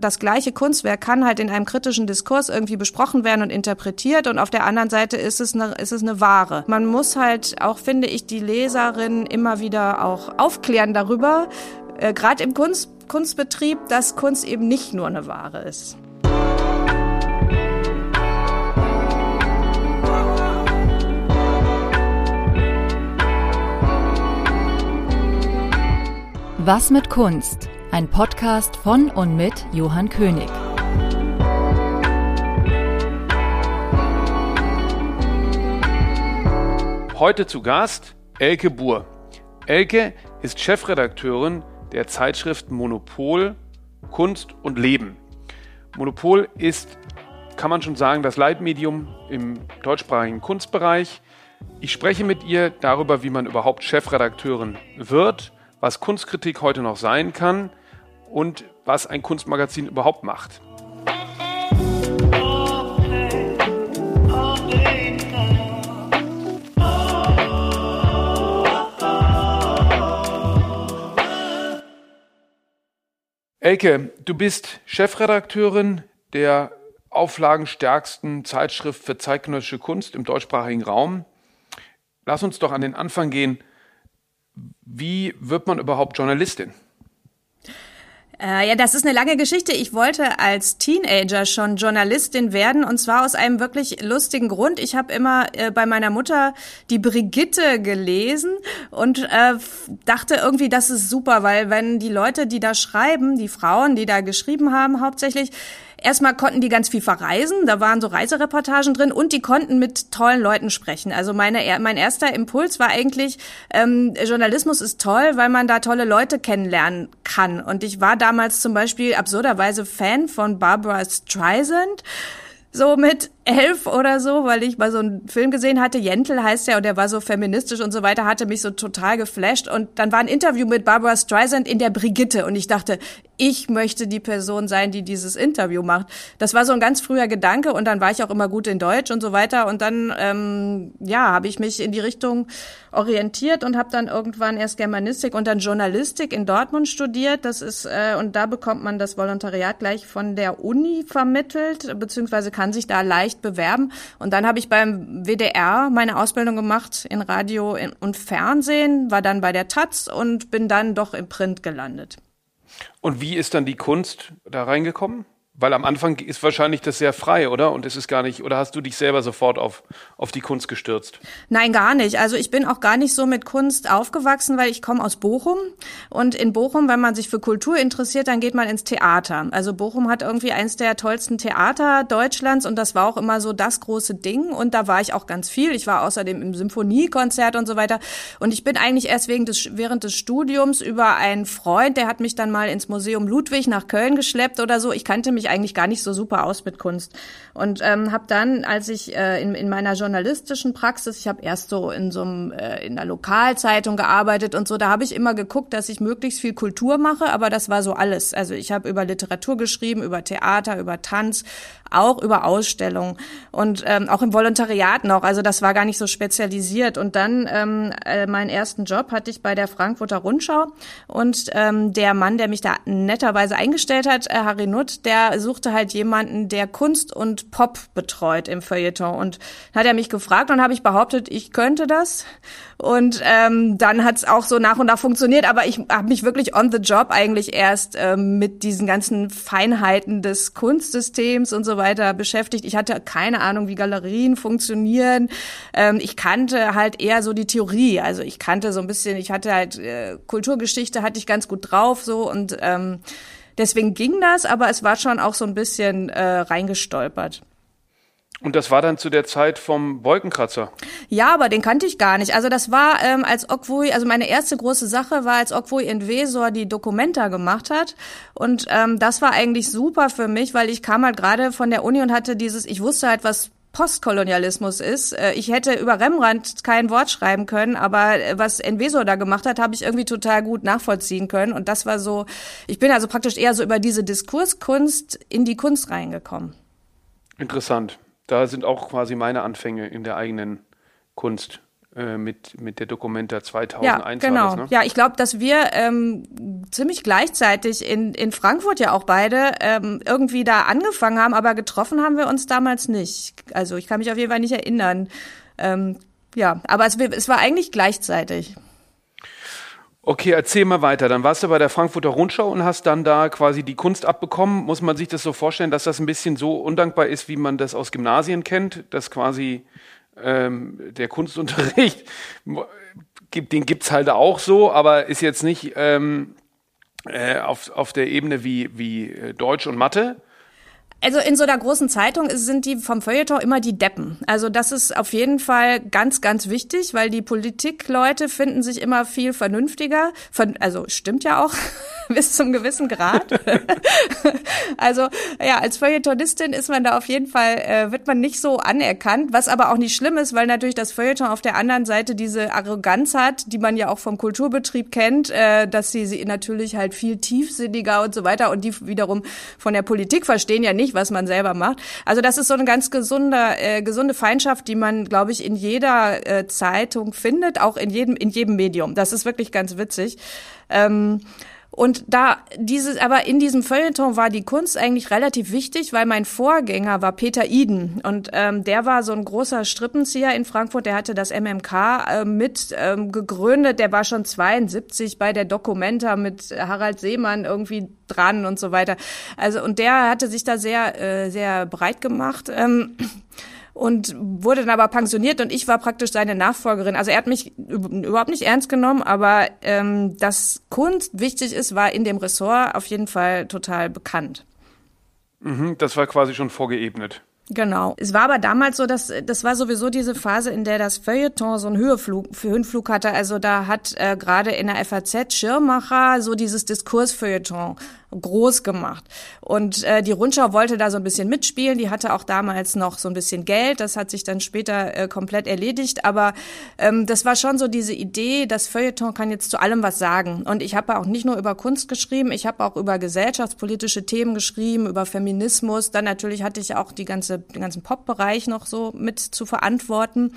Das gleiche Kunstwerk kann halt in einem kritischen Diskurs irgendwie besprochen werden und interpretiert und auf der anderen Seite ist es eine, ist es eine Ware. Man muss halt auch, finde ich, die Leserin immer wieder auch aufklären darüber, äh, gerade im Kunst, Kunstbetrieb, dass Kunst eben nicht nur eine Ware ist. Was mit Kunst? Ein Podcast von und mit Johann König. Heute zu Gast Elke Buhr. Elke ist Chefredakteurin der Zeitschrift Monopol Kunst und Leben. Monopol ist, kann man schon sagen, das Leitmedium im deutschsprachigen Kunstbereich. Ich spreche mit ihr darüber, wie man überhaupt Chefredakteurin wird, was Kunstkritik heute noch sein kann und was ein Kunstmagazin überhaupt macht. Elke, du bist Chefredakteurin der auflagenstärksten Zeitschrift für zeitgenössische Kunst im deutschsprachigen Raum. Lass uns doch an den Anfang gehen. Wie wird man überhaupt Journalistin? Äh, ja, das ist eine lange Geschichte. Ich wollte als Teenager schon Journalistin werden und zwar aus einem wirklich lustigen Grund. Ich habe immer äh, bei meiner Mutter die Brigitte gelesen und äh, dachte irgendwie, das ist super, weil wenn die Leute, die da schreiben, die Frauen, die da geschrieben haben, hauptsächlich Erstmal konnten die ganz viel verreisen, da waren so Reisereportagen drin und die konnten mit tollen Leuten sprechen. Also meine, mein erster Impuls war eigentlich, ähm, Journalismus ist toll, weil man da tolle Leute kennenlernen kann. Und ich war damals zum Beispiel absurderweise Fan von Barbara Streisand so mit elf oder so, weil ich mal so einen Film gesehen hatte, Jentel heißt der, und der war so feministisch und so weiter, hatte mich so total geflasht. Und dann war ein Interview mit Barbara Streisand in der Brigitte und ich dachte, ich möchte die Person sein, die dieses Interview macht. Das war so ein ganz früher Gedanke und dann war ich auch immer gut in Deutsch und so weiter. Und dann, ähm, ja, habe ich mich in die Richtung orientiert und habe dann irgendwann erst Germanistik und dann Journalistik in Dortmund studiert. Das ist, äh, und da bekommt man das Volontariat gleich von der Uni vermittelt, beziehungsweise kann sich da leicht leicht bewerben. Und dann habe ich beim WDR meine Ausbildung gemacht in Radio und Fernsehen, war dann bei der Taz und bin dann doch im Print gelandet. Und wie ist dann die Kunst da reingekommen? Weil am Anfang ist wahrscheinlich das sehr frei, oder? Und es ist gar nicht, oder hast du dich selber sofort auf, auf die Kunst gestürzt? Nein, gar nicht. Also ich bin auch gar nicht so mit Kunst aufgewachsen, weil ich komme aus Bochum. Und in Bochum, wenn man sich für Kultur interessiert, dann geht man ins Theater. Also Bochum hat irgendwie eins der tollsten Theater Deutschlands und das war auch immer so das große Ding. Und da war ich auch ganz viel. Ich war außerdem im Symphoniekonzert und so weiter. Und ich bin eigentlich erst wegen des, während des Studiums über einen Freund, der hat mich dann mal ins Museum Ludwig nach Köln geschleppt oder so. Ich kannte mich eigentlich gar nicht so super aus mit Kunst. Und ähm, habe dann, als ich äh, in, in meiner journalistischen Praxis, ich habe erst so in so einem, äh, in einer Lokalzeitung gearbeitet und so, da habe ich immer geguckt, dass ich möglichst viel Kultur mache, aber das war so alles. Also ich habe über Literatur geschrieben, über Theater, über Tanz, auch über Ausstellungen und ähm, auch im Volontariat noch. Also das war gar nicht so spezialisiert. Und dann ähm, äh, meinen ersten Job hatte ich bei der Frankfurter Rundschau und ähm, der Mann, der mich da netterweise eingestellt hat, äh, Harry Nutt, der suchte halt jemanden, der Kunst und Pop betreut im Feuilleton. Und dann hat er mich gefragt und habe ich behauptet, ich könnte das. Und ähm, dann hat es auch so nach und nach funktioniert. Aber ich habe mich wirklich on the job eigentlich erst ähm, mit diesen ganzen Feinheiten des Kunstsystems und so weiter beschäftigt. Ich hatte keine Ahnung, wie Galerien funktionieren. Ähm, ich kannte halt eher so die Theorie. Also ich kannte so ein bisschen, ich hatte halt äh, Kulturgeschichte hatte ich ganz gut drauf so und ähm, Deswegen ging das, aber es war schon auch so ein bisschen äh, reingestolpert. Und das war dann zu der Zeit vom Wolkenkratzer. Ja, aber den kannte ich gar nicht. Also das war ähm, als Okvui, also meine erste große Sache war, als Okvui in Wesor die Dokumenta gemacht hat. Und ähm, das war eigentlich super für mich, weil ich kam halt gerade von der Uni und hatte dieses, ich wusste halt, was Postkolonialismus ist. Äh, ich hätte über Rembrandt kein Wort schreiben können, aber äh, was Enveso da gemacht hat, habe ich irgendwie total gut nachvollziehen können. Und das war so, ich bin also praktisch eher so über diese Diskurskunst in die Kunst reingekommen. Interessant. Da sind auch quasi meine Anfänge in der eigenen Kunst mit, mit der Documenta 2001 ja, genau. Das, ne? Ja, ich glaube, dass wir ähm, ziemlich gleichzeitig in, in Frankfurt ja auch beide ähm, irgendwie da angefangen haben, aber getroffen haben wir uns damals nicht. Also ich kann mich auf jeden Fall nicht erinnern. Ähm, ja, aber es, es war eigentlich gleichzeitig. Okay, erzähl mal weiter. Dann warst du bei der Frankfurter Rundschau und hast dann da quasi die Kunst abbekommen. Muss man sich das so vorstellen, dass das ein bisschen so undankbar ist, wie man das aus Gymnasien kennt, dass quasi ähm, der Kunstunterricht, den gibt's halt auch so, aber ist jetzt nicht ähm, äh, auf, auf der Ebene wie, wie äh, Deutsch und Mathe, also in so einer großen Zeitung sind die vom Feuilleton immer die Deppen. Also das ist auf jeden Fall ganz, ganz wichtig, weil die Politikleute finden sich immer viel vernünftiger. Also stimmt ja auch bis zum gewissen Grad. also ja, als Feuilletonistin ist man da auf jeden Fall, äh, wird man nicht so anerkannt, was aber auch nicht schlimm ist, weil natürlich das Feuilleton auf der anderen Seite diese Arroganz hat, die man ja auch vom Kulturbetrieb kennt, äh, dass sie, sie natürlich halt viel tiefsinniger und so weiter und die wiederum von der Politik verstehen ja nicht, nicht, was man selber macht. Also das ist so eine ganz gesunde, äh, gesunde Feindschaft, die man, glaube ich, in jeder äh, Zeitung findet, auch in jedem, in jedem Medium. Das ist wirklich ganz witzig. Ähm, und da dieses, aber in diesem Feuilleton war die Kunst eigentlich relativ wichtig, weil mein Vorgänger war Peter Iden und ähm, der war so ein großer Strippenzieher in Frankfurt. Der hatte das MMK äh, mit ähm, gegründet. Der war schon 72 bei der Documenta mit Harald Seemann irgendwie dran und so weiter. Also und der hatte sich da sehr äh, sehr breit gemacht. Ähm, und wurde dann aber pensioniert und ich war praktisch seine Nachfolgerin. Also er hat mich überhaupt nicht ernst genommen, aber ähm, dass Kunst wichtig ist, war in dem Ressort auf jeden Fall total bekannt. Mhm, das war quasi schon vorgeebnet. Genau. Es war aber damals so, dass das war sowieso diese Phase, in der das Feuilleton so einen Höheflug, Höhenflug hatte. Also da hat äh, gerade in der FAZ Schirmacher so dieses Diskursfeuilleton groß gemacht. Und äh, die Rundschau wollte da so ein bisschen mitspielen. Die hatte auch damals noch so ein bisschen Geld. Das hat sich dann später äh, komplett erledigt. Aber ähm, das war schon so diese Idee, das Feuilleton kann jetzt zu allem was sagen. Und ich habe auch nicht nur über Kunst geschrieben, ich habe auch über gesellschaftspolitische Themen geschrieben, über Feminismus. Dann natürlich hatte ich auch die ganze, den ganzen Pop-Bereich noch so mit zu verantworten.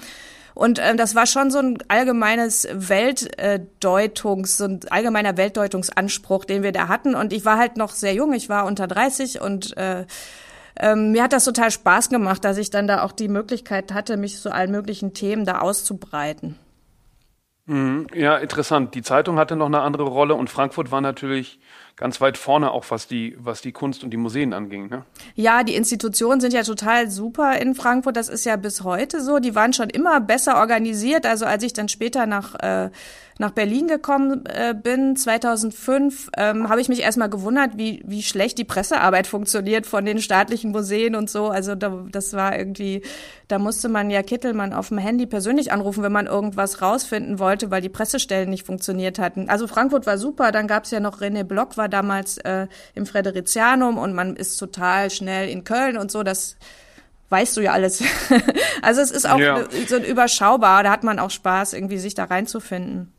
Und äh, das war schon so ein allgemeines Weltdeutungs, so ein allgemeiner Weltdeutungsanspruch, den wir da hatten. Und ich war halt noch sehr jung, ich war unter 30 und äh, ähm, mir hat das total Spaß gemacht, dass ich dann da auch die Möglichkeit hatte, mich zu allen möglichen Themen da auszubreiten. Mhm. Ja, interessant. Die Zeitung hatte noch eine andere Rolle und Frankfurt war natürlich ganz weit vorne, auch was die, was die Kunst und die Museen anging. Ne? Ja, die Institutionen sind ja total super in Frankfurt. Das ist ja bis heute so. Die waren schon immer besser organisiert. Also als ich dann später nach äh, nach Berlin gekommen äh, bin, 2005, ähm, habe ich mich erstmal gewundert, wie, wie schlecht die Pressearbeit funktioniert von den staatlichen Museen und so. Also da, das war irgendwie, da musste man ja Kittelmann auf dem Handy persönlich anrufen, wenn man irgendwas rausfinden wollte, weil die Pressestellen nicht funktioniert hatten. Also Frankfurt war super, dann gab es ja noch René Block, war damals äh, im Friderizianum und man ist total schnell in Köln und so. Das weißt du ja alles. also es ist auch ja. so überschaubar, da hat man auch Spaß, irgendwie sich da reinzufinden.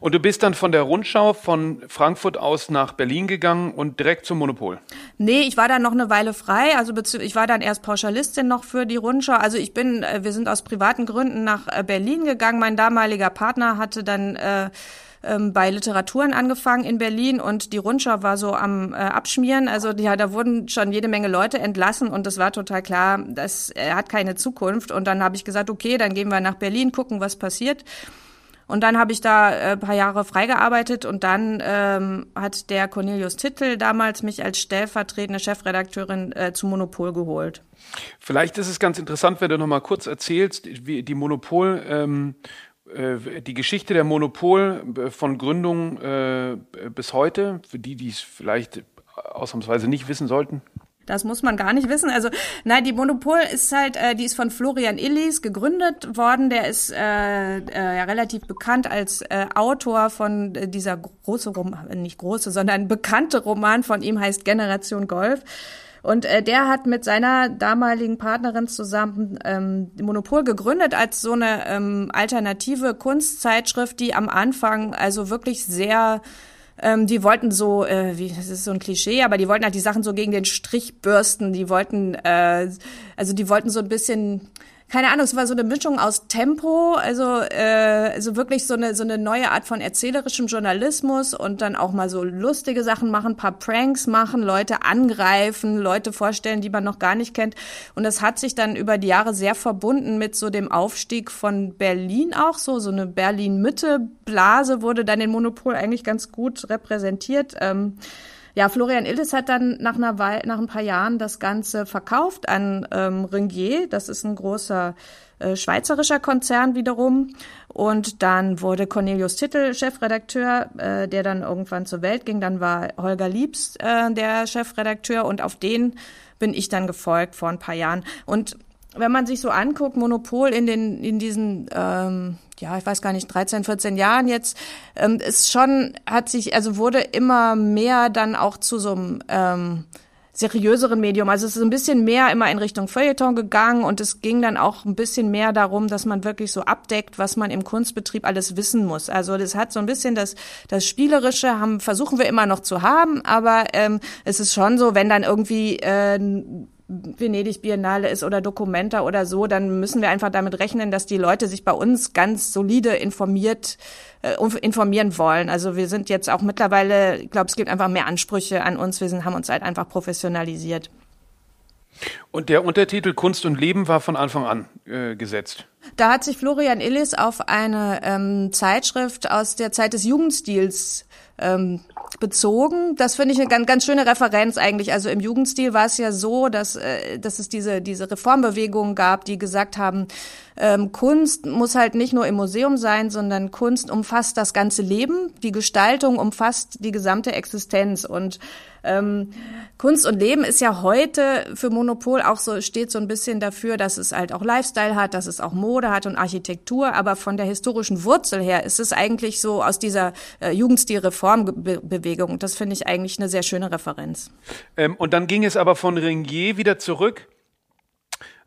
Und du bist dann von der Rundschau von Frankfurt aus nach Berlin gegangen und direkt zum Monopol? Nee, ich war dann noch eine Weile frei. Also ich war dann erst Pauschalistin noch für die Rundschau. Also ich bin, äh, wir sind aus privaten Gründen nach äh, Berlin gegangen. Mein damaliger Partner hatte dann äh, ähm, bei Literaturen angefangen in Berlin und die Rundschau war so am äh, Abschmieren. Also ja, da wurden schon jede Menge Leute entlassen und es war total klar, dass er hat keine Zukunft. Und dann habe ich gesagt, okay, dann gehen wir nach Berlin, gucken, was passiert. Und dann habe ich da äh, paar Jahre freigearbeitet und dann ähm, hat der Cornelius Tittel damals mich als stellvertretende Chefredakteurin äh, zu Monopol geholt. Vielleicht ist es ganz interessant, wenn du noch mal kurz erzählst, wie die Monopol, ähm, äh, die Geschichte der Monopol äh, von Gründung äh, bis heute, für die, die es vielleicht ausnahmsweise nicht wissen sollten. Das muss man gar nicht wissen. Also nein, die Monopol ist halt, äh, die ist von Florian Illis gegründet worden. Der ist äh, äh, ja relativ bekannt als äh, Autor von äh, dieser große Roman, nicht große, sondern bekannte Roman von ihm heißt Generation Golf. Und äh, der hat mit seiner damaligen Partnerin zusammen ähm, Monopol gegründet als so eine ähm, alternative Kunstzeitschrift, die am Anfang also wirklich sehr ähm, die wollten so, äh, wie, das ist so ein Klischee, aber die wollten halt die Sachen so gegen den Strich bürsten. Die wollten, äh, also die wollten so ein bisschen keine Ahnung, es war so eine Mischung aus Tempo, also, äh, also wirklich so eine, so eine neue Art von erzählerischem Journalismus und dann auch mal so lustige Sachen machen, paar Pranks machen, Leute angreifen, Leute vorstellen, die man noch gar nicht kennt. Und das hat sich dann über die Jahre sehr verbunden mit so dem Aufstieg von Berlin auch, so, so eine Berlin-Mitte-Blase wurde dann in Monopol eigentlich ganz gut repräsentiert. Ähm, ja, Florian Ildes hat dann nach, einer Weile, nach ein paar Jahren das Ganze verkauft an ähm, Ringier. Das ist ein großer äh, schweizerischer Konzern wiederum. Und dann wurde Cornelius Tittel Chefredakteur, äh, der dann irgendwann zur Welt ging. Dann war Holger Liebs äh, der Chefredakteur und auf den bin ich dann gefolgt vor ein paar Jahren. Und wenn man sich so anguckt, Monopol in den in diesen ähm, ja, ich weiß gar nicht, 13, 14 Jahren jetzt, ähm, ist schon, hat sich, also wurde immer mehr dann auch zu so einem ähm, seriöseren Medium. Also es ist ein bisschen mehr immer in Richtung Feuilleton gegangen und es ging dann auch ein bisschen mehr darum, dass man wirklich so abdeckt, was man im Kunstbetrieb alles wissen muss. Also das hat so ein bisschen das, das Spielerische haben, versuchen wir immer noch zu haben, aber ähm, es ist schon so, wenn dann irgendwie äh, Venedig Biennale ist oder Documenta oder so, dann müssen wir einfach damit rechnen, dass die Leute sich bei uns ganz solide informiert äh, informieren wollen. Also wir sind jetzt auch mittlerweile, ich glaube, es gibt einfach mehr Ansprüche an uns. Wir sind, haben uns halt einfach professionalisiert. Und der Untertitel Kunst und Leben war von Anfang an äh, gesetzt. Da hat sich Florian Illis auf eine ähm, Zeitschrift aus der Zeit des Jugendstils ähm, bezogen. Das finde ich eine ganz, ganz schöne Referenz eigentlich. Also im Jugendstil war es ja so, dass, äh, dass es diese, diese Reformbewegungen gab, die gesagt haben, ähm, Kunst muss halt nicht nur im Museum sein, sondern Kunst umfasst das ganze Leben. Die Gestaltung umfasst die gesamte Existenz. Und ähm, Kunst und Leben ist ja heute für Monopol auch so, steht so ein bisschen dafür, dass es halt auch Lifestyle hat, dass es auch Mode hat und Architektur. Aber von der historischen Wurzel her ist es eigentlich so aus dieser äh, Jugendstil-Reformbewegung. Das finde ich eigentlich eine sehr schöne Referenz. Ähm, und dann ging es aber von Ringier wieder zurück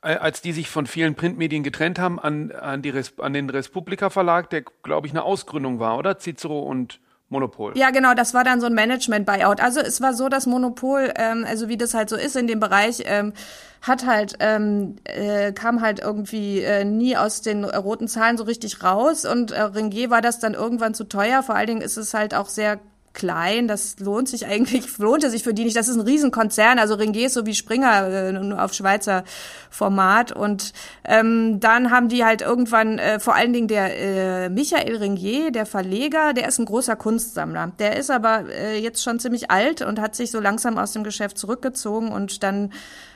als die sich von vielen Printmedien getrennt haben, an, an, die Res, an den Respublika Verlag, der, glaube ich, eine Ausgründung war, oder? Cicero und Monopol. Ja, genau, das war dann so ein Management-Buyout. Also es war so, dass Monopol, ähm, also wie das halt so ist in dem Bereich, ähm, hat halt, ähm, äh, kam halt irgendwie äh, nie aus den roten Zahlen so richtig raus und äh, Ringier war das dann irgendwann zu teuer. Vor allen Dingen ist es halt auch sehr klein, das lohnt sich eigentlich, lohnte sich für die nicht. Das ist ein Riesenkonzern, also Ringier ist so wie Springer äh, nur auf Schweizer Format. Und ähm, dann haben die halt irgendwann, äh, vor allen Dingen der äh, Michael Ringier, der Verleger, der ist ein großer Kunstsammler. Der ist aber äh, jetzt schon ziemlich alt und hat sich so langsam aus dem Geschäft zurückgezogen und dann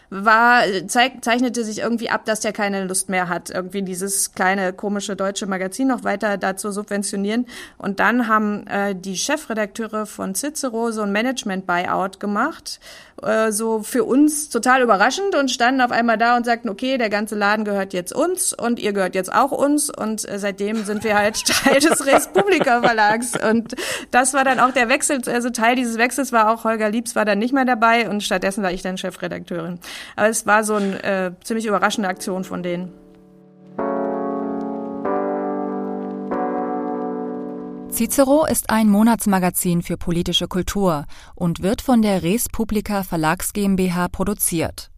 war, zeig, zeichnete sich irgendwie ab, dass der keine Lust mehr hat, irgendwie dieses kleine komische deutsche Magazin noch weiter dazu subventionieren. Und dann haben äh, die Chefredakteure von Cicero so ein Management-Buyout gemacht, äh, so für uns total überraschend und standen auf einmal da und sagten, okay, der ganze Laden gehört jetzt uns und ihr gehört jetzt auch uns und äh, seitdem sind wir halt Teil des Respublika Verlags und das war dann auch der Wechsel, also Teil dieses Wechsels war auch Holger Liebs war dann nicht mehr dabei und stattdessen war ich dann Chefredakteurin. Aber es war so eine äh, ziemlich überraschende Aktion von denen. Cicero ist ein Monatsmagazin für politische Kultur und wird von der Res Publica Verlags GmbH produziert.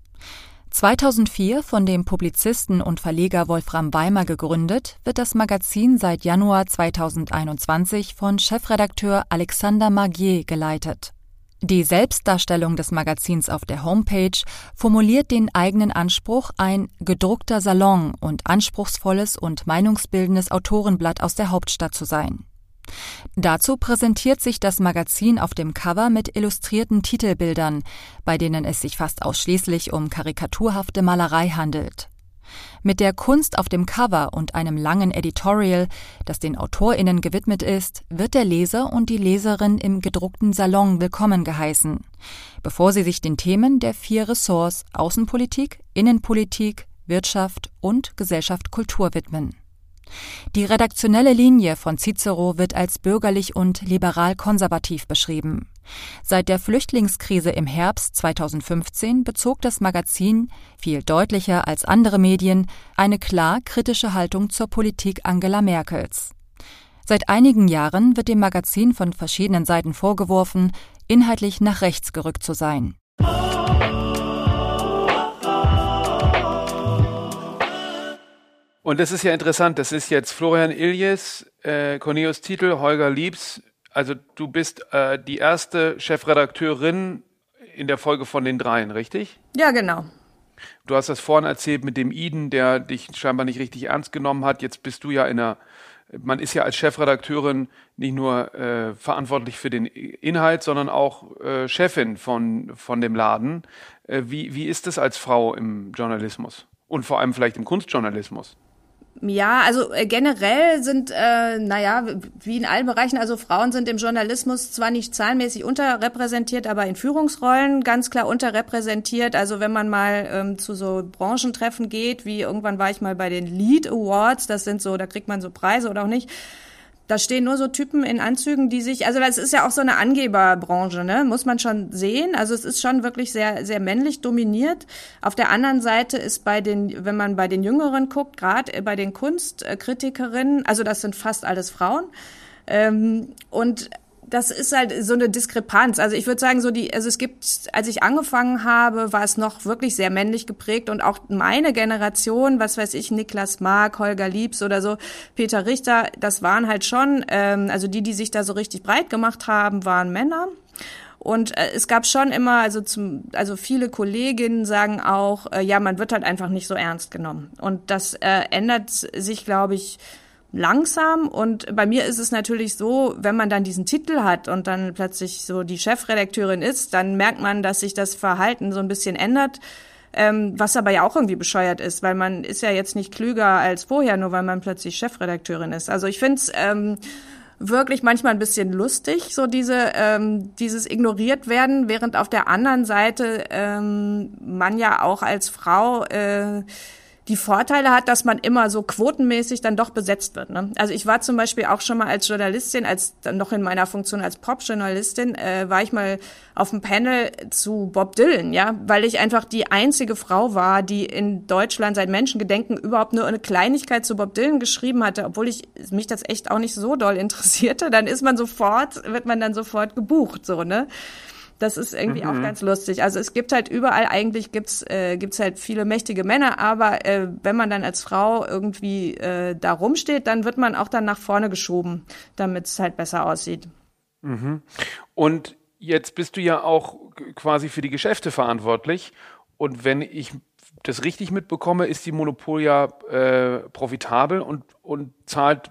2004 von dem Publizisten und Verleger Wolfram Weimer gegründet, wird das Magazin seit Januar 2021 von Chefredakteur Alexander Magier geleitet. Die Selbstdarstellung des Magazins auf der Homepage formuliert den eigenen Anspruch, ein gedruckter Salon und anspruchsvolles und meinungsbildendes Autorenblatt aus der Hauptstadt zu sein. Dazu präsentiert sich das Magazin auf dem Cover mit illustrierten Titelbildern, bei denen es sich fast ausschließlich um karikaturhafte Malerei handelt. Mit der Kunst auf dem Cover und einem langen Editorial, das den Autorinnen gewidmet ist, wird der Leser und die Leserin im gedruckten Salon willkommen geheißen, bevor sie sich den Themen der vier Ressorts Außenpolitik, Innenpolitik, Wirtschaft und Gesellschaft Kultur widmen. Die redaktionelle Linie von Cicero wird als bürgerlich und liberal-konservativ beschrieben. Seit der Flüchtlingskrise im Herbst 2015 bezog das Magazin, viel deutlicher als andere Medien, eine klar kritische Haltung zur Politik Angela Merkels. Seit einigen Jahren wird dem Magazin von verschiedenen Seiten vorgeworfen, inhaltlich nach rechts gerückt zu sein. Und das ist ja interessant. Das ist jetzt Florian Iljes, äh, Cornelius Titel, Holger Liebs. Also du bist äh, die erste Chefredakteurin in der Folge von den dreien, richtig? Ja, genau. Du hast das vorhin erzählt mit dem Iden, der dich scheinbar nicht richtig ernst genommen hat. Jetzt bist du ja in einer, man ist ja als Chefredakteurin nicht nur äh, verantwortlich für den Inhalt, sondern auch äh, Chefin von, von dem Laden. Äh, wie, wie ist es als Frau im Journalismus? Und vor allem vielleicht im Kunstjournalismus? Ja, also äh, generell sind, äh, naja, wie in allen Bereichen, also Frauen sind im Journalismus zwar nicht zahlenmäßig unterrepräsentiert, aber in Führungsrollen ganz klar unterrepräsentiert. Also wenn man mal ähm, zu so Branchentreffen geht, wie irgendwann war ich mal bei den Lead Awards, das sind so, da kriegt man so Preise oder auch nicht da stehen nur so Typen in Anzügen, die sich, also das ist ja auch so eine Angeberbranche, ne? Muss man schon sehen. Also es ist schon wirklich sehr, sehr männlich dominiert. Auf der anderen Seite ist bei den, wenn man bei den Jüngeren guckt, gerade bei den Kunstkritikerinnen, also das sind fast alles Frauen. Ähm, und das ist halt so eine Diskrepanz. Also ich würde sagen, so die, also es gibt, als ich angefangen habe, war es noch wirklich sehr männlich geprägt und auch meine Generation, was weiß ich, Niklas Mark, Holger Liebs oder so, Peter Richter, das waren halt schon, ähm, also die, die sich da so richtig breit gemacht haben, waren Männer. Und äh, es gab schon immer, also zum, also viele Kolleginnen sagen auch, äh, ja, man wird halt einfach nicht so ernst genommen. Und das äh, ändert sich, glaube ich, langsam und bei mir ist es natürlich so, wenn man dann diesen Titel hat und dann plötzlich so die Chefredakteurin ist, dann merkt man, dass sich das Verhalten so ein bisschen ändert, ähm, was aber ja auch irgendwie bescheuert ist, weil man ist ja jetzt nicht klüger als vorher, nur weil man plötzlich Chefredakteurin ist. Also ich finde es ähm, wirklich manchmal ein bisschen lustig, so diese ähm, dieses ignoriert werden, während auf der anderen Seite ähm, man ja auch als Frau äh, die Vorteile hat, dass man immer so quotenmäßig dann doch besetzt wird. Ne? Also ich war zum Beispiel auch schon mal als Journalistin, als dann noch in meiner Funktion als Pop-Journalistin, äh, war ich mal auf dem Panel zu Bob Dylan, ja, weil ich einfach die einzige Frau war, die in Deutschland seit Menschengedenken überhaupt nur eine Kleinigkeit zu Bob Dylan geschrieben hatte, obwohl ich mich das echt auch nicht so doll interessierte. Dann ist man sofort, wird man dann sofort gebucht, so ne. Das ist irgendwie mhm. auch ganz lustig. Also es gibt halt überall, eigentlich gibt's äh, gibt's halt viele mächtige Männer, aber äh, wenn man dann als Frau irgendwie äh, da rumsteht, dann wird man auch dann nach vorne geschoben, damit es halt besser aussieht. Mhm. Und jetzt bist du ja auch quasi für die Geschäfte verantwortlich. Und wenn ich das richtig mitbekomme, ist die Monopol ja äh, profitabel und, und zahlt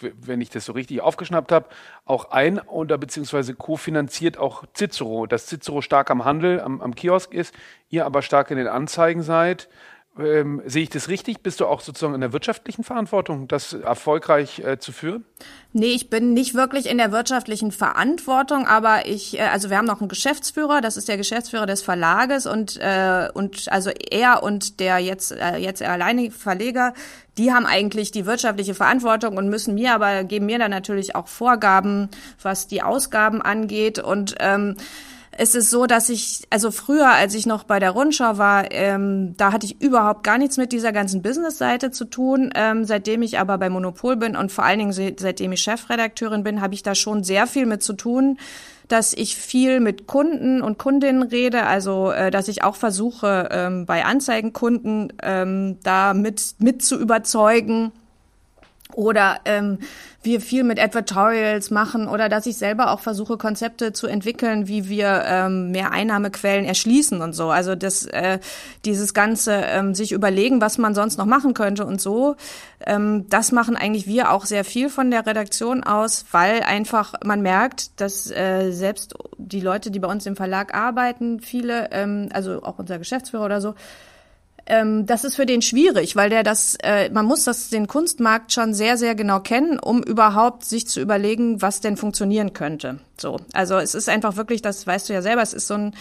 wenn ich das so richtig aufgeschnappt habe, auch ein oder beziehungsweise kofinanziert auch Cicero, dass Cicero stark am Handel, am, am Kiosk ist, ihr aber stark in den Anzeigen seid. Ähm, sehe ich das richtig? Bist du auch sozusagen in der wirtschaftlichen Verantwortung, das erfolgreich äh, zu führen? Nee, ich bin nicht wirklich in der wirtschaftlichen Verantwortung, aber ich, äh, also wir haben noch einen Geschäftsführer, das ist der Geschäftsführer des Verlages und äh, und also er und der jetzt äh, jetzt alleinige Verleger, die haben eigentlich die wirtschaftliche Verantwortung und müssen mir aber geben mir dann natürlich auch Vorgaben, was die Ausgaben angeht und ähm, es ist so, dass ich, also früher, als ich noch bei der Rundschau war, ähm, da hatte ich überhaupt gar nichts mit dieser ganzen Business-Seite zu tun. Ähm, seitdem ich aber bei Monopol bin und vor allen Dingen seitdem ich Chefredakteurin bin, habe ich da schon sehr viel mit zu tun dass ich viel mit Kunden und Kundinnen rede, also äh, dass ich auch versuche, ähm, bei Anzeigenkunden ähm, da mit, mit zu überzeugen, oder ähm, wir viel mit Advertorials machen oder dass ich selber auch versuche, Konzepte zu entwickeln, wie wir ähm, mehr Einnahmequellen erschließen und so. Also das, äh, dieses ganze ähm, sich überlegen, was man sonst noch machen könnte und so, ähm, das machen eigentlich wir auch sehr viel von der Redaktion aus, weil einfach man merkt, dass äh, selbst die Leute, die bei uns im Verlag arbeiten, viele, ähm, also auch unser Geschäftsführer oder so, ähm, das ist für den schwierig, weil der das, äh, man muss das den Kunstmarkt schon sehr, sehr genau kennen, um überhaupt sich zu überlegen, was denn funktionieren könnte. So, also es ist einfach wirklich, das weißt du ja selber, es ist so ein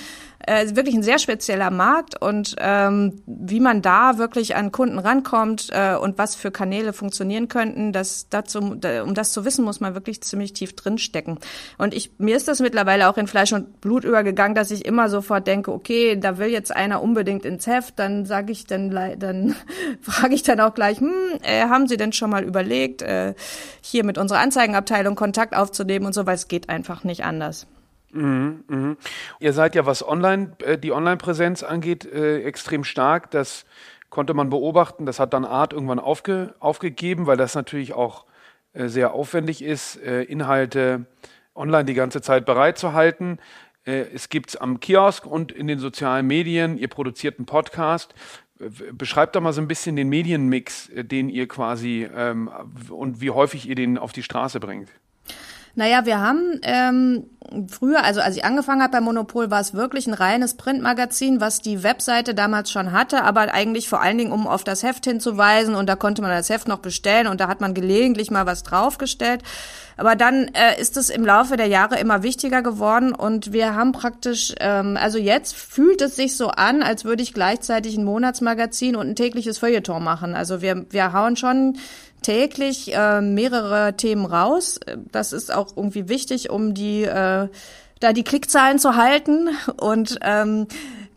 äh, wirklich ein sehr spezieller Markt und ähm, wie man da wirklich an Kunden rankommt äh, und was für Kanäle funktionieren könnten, das dazu, um das zu wissen, muss man wirklich ziemlich tief drinstecken. Und ich mir ist das mittlerweile auch in Fleisch und Blut übergegangen, dass ich immer sofort denke, okay, da will jetzt einer unbedingt ins Heft, dann sage ich dann, dann frage ich dann auch gleich, hm, äh, haben Sie denn schon mal überlegt, äh, hier mit unserer Anzeigenabteilung Kontakt aufzunehmen und so, weil es geht einfach nicht anders. Mhm, mh. Ihr seid ja, was online, äh, die Online-Präsenz angeht, äh, extrem stark. Das konnte man beobachten. Das hat dann Art irgendwann aufge, aufgegeben, weil das natürlich auch äh, sehr aufwendig ist, äh, Inhalte online die ganze Zeit bereitzuhalten. Äh, es gibt es am Kiosk und in den sozialen Medien. Ihr produziert einen Podcast. Beschreibt doch mal so ein bisschen den Medienmix, äh, den ihr quasi ähm, und wie häufig ihr den auf die Straße bringt. Naja, wir haben ähm, früher, also als ich angefangen habe bei Monopol, war es wirklich ein reines Printmagazin, was die Webseite damals schon hatte, aber eigentlich vor allen Dingen, um auf das Heft hinzuweisen und da konnte man das Heft noch bestellen und da hat man gelegentlich mal was draufgestellt. Aber dann äh, ist es im Laufe der Jahre immer wichtiger geworden und wir haben praktisch, ähm, also jetzt fühlt es sich so an, als würde ich gleichzeitig ein Monatsmagazin und ein tägliches Feuilleton machen. Also wir, wir hauen schon täglich äh, mehrere Themen raus. Das ist auch irgendwie wichtig, um die äh, da die Klickzahlen zu halten und ähm,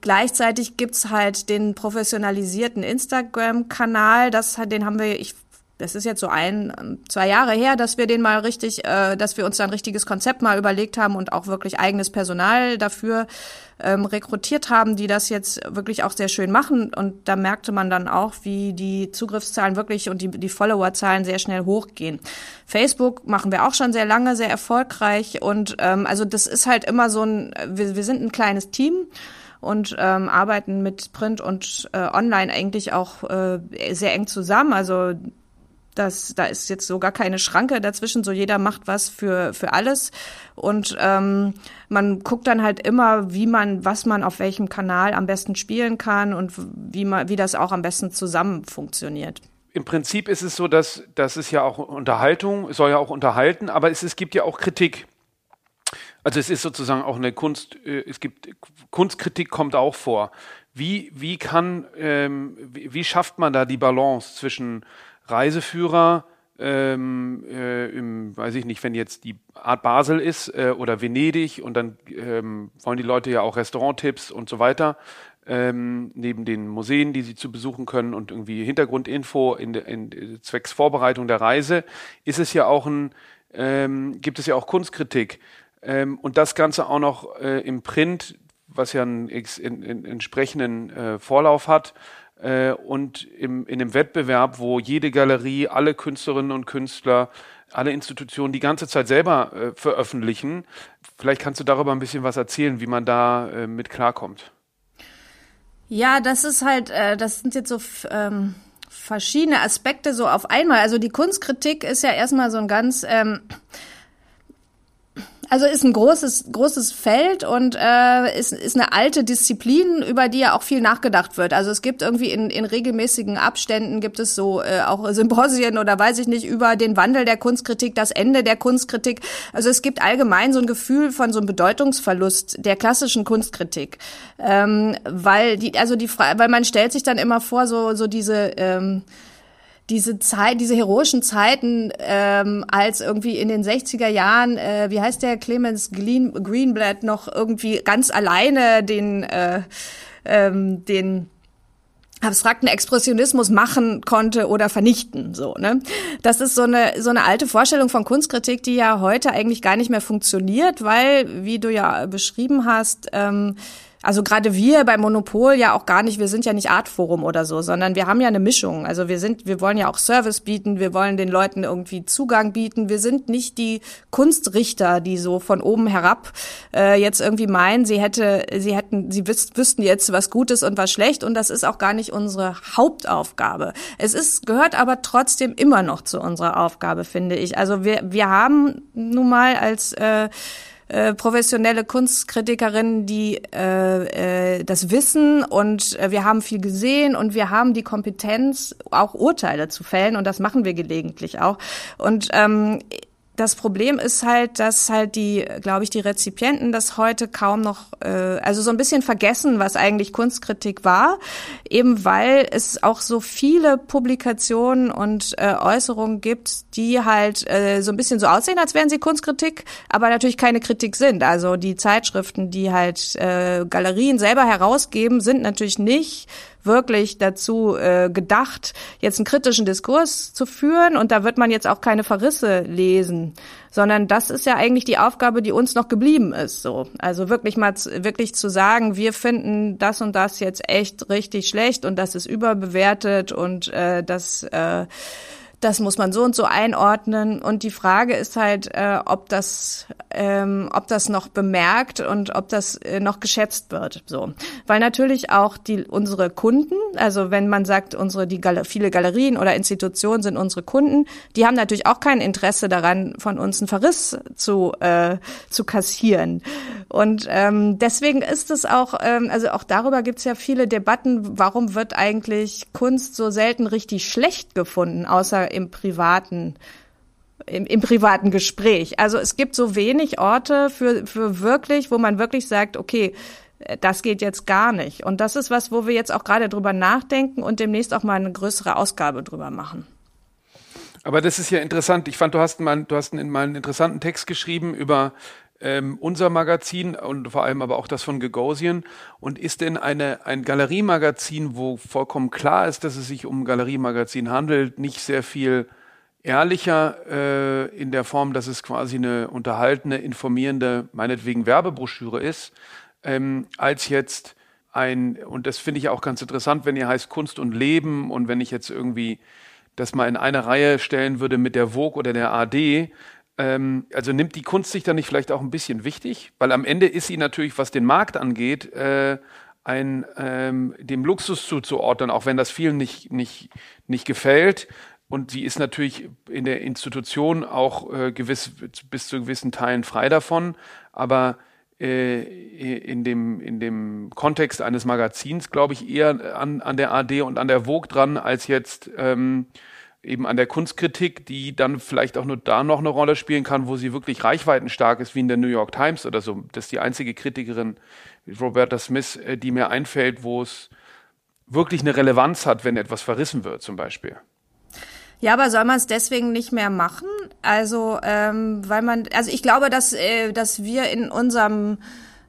Gleichzeitig gibt's halt den professionalisierten Instagram-Kanal, das, den haben wir, ich das ist jetzt so ein, zwei Jahre her, dass wir den mal richtig, äh, dass wir uns da ein richtiges Konzept mal überlegt haben und auch wirklich eigenes Personal dafür ähm, rekrutiert haben, die das jetzt wirklich auch sehr schön machen. Und da merkte man dann auch, wie die Zugriffszahlen wirklich und die, die Followerzahlen sehr schnell hochgehen. Facebook machen wir auch schon sehr lange, sehr erfolgreich. Und ähm, also das ist halt immer so ein, wir, wir sind ein kleines Team und ähm, arbeiten mit Print und äh, Online eigentlich auch äh, sehr eng zusammen. Also das, da ist jetzt so gar keine Schranke dazwischen, so jeder macht was für, für alles. Und ähm, man guckt dann halt immer, wie man, was man auf welchem Kanal am besten spielen kann und wie man, wie das auch am besten zusammen funktioniert. Im Prinzip ist es so, dass das ist ja auch Unterhaltung, soll ja auch unterhalten, aber es, es gibt ja auch Kritik. Also es ist sozusagen auch eine Kunst, äh, es gibt Kunstkritik kommt auch vor. Wie, wie kann, ähm, wie, wie schafft man da die Balance zwischen Reiseführer, ähm, äh, im, weiß ich nicht, wenn jetzt die Art Basel ist äh, oder Venedig und dann ähm, wollen die Leute ja auch Restauranttipps und so weiter, ähm, neben den Museen, die sie zu besuchen können und irgendwie Hintergrundinfo in, in, in zwecks Vorbereitung der Reise, ist es ja auch ein, ähm, gibt es ja auch Kunstkritik. Ähm, und das Ganze auch noch äh, im Print, was ja einen in, in, entsprechenden äh, Vorlauf hat, äh, und im, in einem Wettbewerb, wo jede Galerie, alle Künstlerinnen und Künstler, alle Institutionen die ganze Zeit selber äh, veröffentlichen. Vielleicht kannst du darüber ein bisschen was erzählen, wie man da äh, mit klarkommt. Ja, das ist halt, äh, das sind jetzt so ähm, verschiedene Aspekte so auf einmal. Also die Kunstkritik ist ja erstmal so ein ganz ähm, also ist ein großes, großes Feld und äh, ist, ist eine alte Disziplin, über die ja auch viel nachgedacht wird. Also es gibt irgendwie in, in regelmäßigen Abständen gibt es so äh, auch Symposien oder weiß ich nicht über den Wandel der Kunstkritik, das Ende der Kunstkritik. Also es gibt allgemein so ein Gefühl von so einem Bedeutungsverlust der klassischen Kunstkritik, ähm, weil die, also die, weil man stellt sich dann immer vor so so diese ähm, diese Zeit, diese heroischen Zeiten, ähm, als irgendwie in den 60er Jahren, äh, wie heißt der Clemens Green, Greenblatt noch irgendwie ganz alleine den, äh, ähm, den abstrakten Expressionismus machen konnte oder vernichten, so, ne? Das ist so eine, so eine alte Vorstellung von Kunstkritik, die ja heute eigentlich gar nicht mehr funktioniert, weil, wie du ja beschrieben hast, ähm, also gerade wir bei Monopol ja auch gar nicht, wir sind ja nicht Artforum oder so, sondern wir haben ja eine Mischung. Also wir sind, wir wollen ja auch Service bieten, wir wollen den Leuten irgendwie Zugang bieten. Wir sind nicht die Kunstrichter, die so von oben herab äh, jetzt irgendwie meinen, sie hätte, sie hätten, sie wüs wüssten jetzt was Gutes und was schlecht und das ist auch gar nicht unsere Hauptaufgabe. Es ist, gehört aber trotzdem immer noch zu unserer Aufgabe, finde ich. Also wir, wir haben nun mal als äh, äh, professionelle Kunstkritikerinnen, die äh, äh, das wissen und äh, wir haben viel gesehen und wir haben die Kompetenz, auch Urteile zu fällen und das machen wir gelegentlich auch. Und ähm, das Problem ist halt, dass halt die, glaube ich, die Rezipienten das heute kaum noch, äh, also so ein bisschen vergessen, was eigentlich Kunstkritik war, eben weil es auch so viele Publikationen und äh, Äußerungen gibt, die halt äh, so ein bisschen so aussehen, als wären sie Kunstkritik, aber natürlich keine Kritik sind. Also die Zeitschriften, die halt äh, Galerien selber herausgeben, sind natürlich nicht wirklich dazu äh, gedacht, jetzt einen kritischen Diskurs zu führen und da wird man jetzt auch keine Verrisse lesen, sondern das ist ja eigentlich die Aufgabe, die uns noch geblieben ist. So, also wirklich mal wirklich zu sagen, wir finden das und das jetzt echt richtig schlecht und das ist überbewertet und äh, das äh, das muss man so und so einordnen. Und die Frage ist halt, äh, ob das, ähm, ob das noch bemerkt und ob das äh, noch geschätzt wird. So, weil natürlich auch die unsere Kunden, also wenn man sagt, unsere die Gal viele Galerien oder Institutionen sind unsere Kunden, die haben natürlich auch kein Interesse daran, von uns einen Verriss zu äh, zu kassieren. Und ähm, deswegen ist es auch, ähm, also auch darüber gibt es ja viele Debatten. Warum wird eigentlich Kunst so selten richtig schlecht gefunden, außer im privaten im, im privaten Gespräch. Also es gibt so wenig Orte für, für wirklich, wo man wirklich sagt, okay, das geht jetzt gar nicht. Und das ist was, wo wir jetzt auch gerade drüber nachdenken und demnächst auch mal eine größere Ausgabe drüber machen. Aber das ist ja interessant. Ich fand, du hast mal, du hast mal einen interessanten Text geschrieben über ähm, unser Magazin und vor allem aber auch das von Gagosian. Und ist denn eine, ein Galeriemagazin, wo vollkommen klar ist, dass es sich um ein Galeriemagazin handelt, nicht sehr viel ehrlicher äh, in der Form, dass es quasi eine unterhaltene, informierende, meinetwegen Werbebroschüre ist, ähm, als jetzt ein, und das finde ich auch ganz interessant, wenn ihr heißt Kunst und Leben und wenn ich jetzt irgendwie das mal in eine Reihe stellen würde mit der Vogue oder der AD, ähm, also nimmt die Kunst sich da nicht vielleicht auch ein bisschen wichtig? Weil am Ende ist sie natürlich, was den Markt angeht, äh, ein, ähm, dem Luxus zuzuordnen, auch wenn das vielen nicht, nicht, nicht gefällt. Und sie ist natürlich in der Institution auch äh, gewiss, bis zu gewissen Teilen frei davon. Aber äh, in, dem, in dem Kontext eines Magazins glaube ich eher an, an der AD und an der Vogue dran, als jetzt ähm, eben an der Kunstkritik, die dann vielleicht auch nur da noch eine Rolle spielen kann, wo sie wirklich reichweitenstark ist, wie in der New York Times oder so. Das ist die einzige Kritikerin, Roberta Smith, äh, die mir einfällt, wo es wirklich eine Relevanz hat, wenn etwas verrissen wird, zum Beispiel. Ja, aber soll man es deswegen nicht mehr machen? Also, ähm, weil man, also ich glaube, dass, äh, dass wir in unserem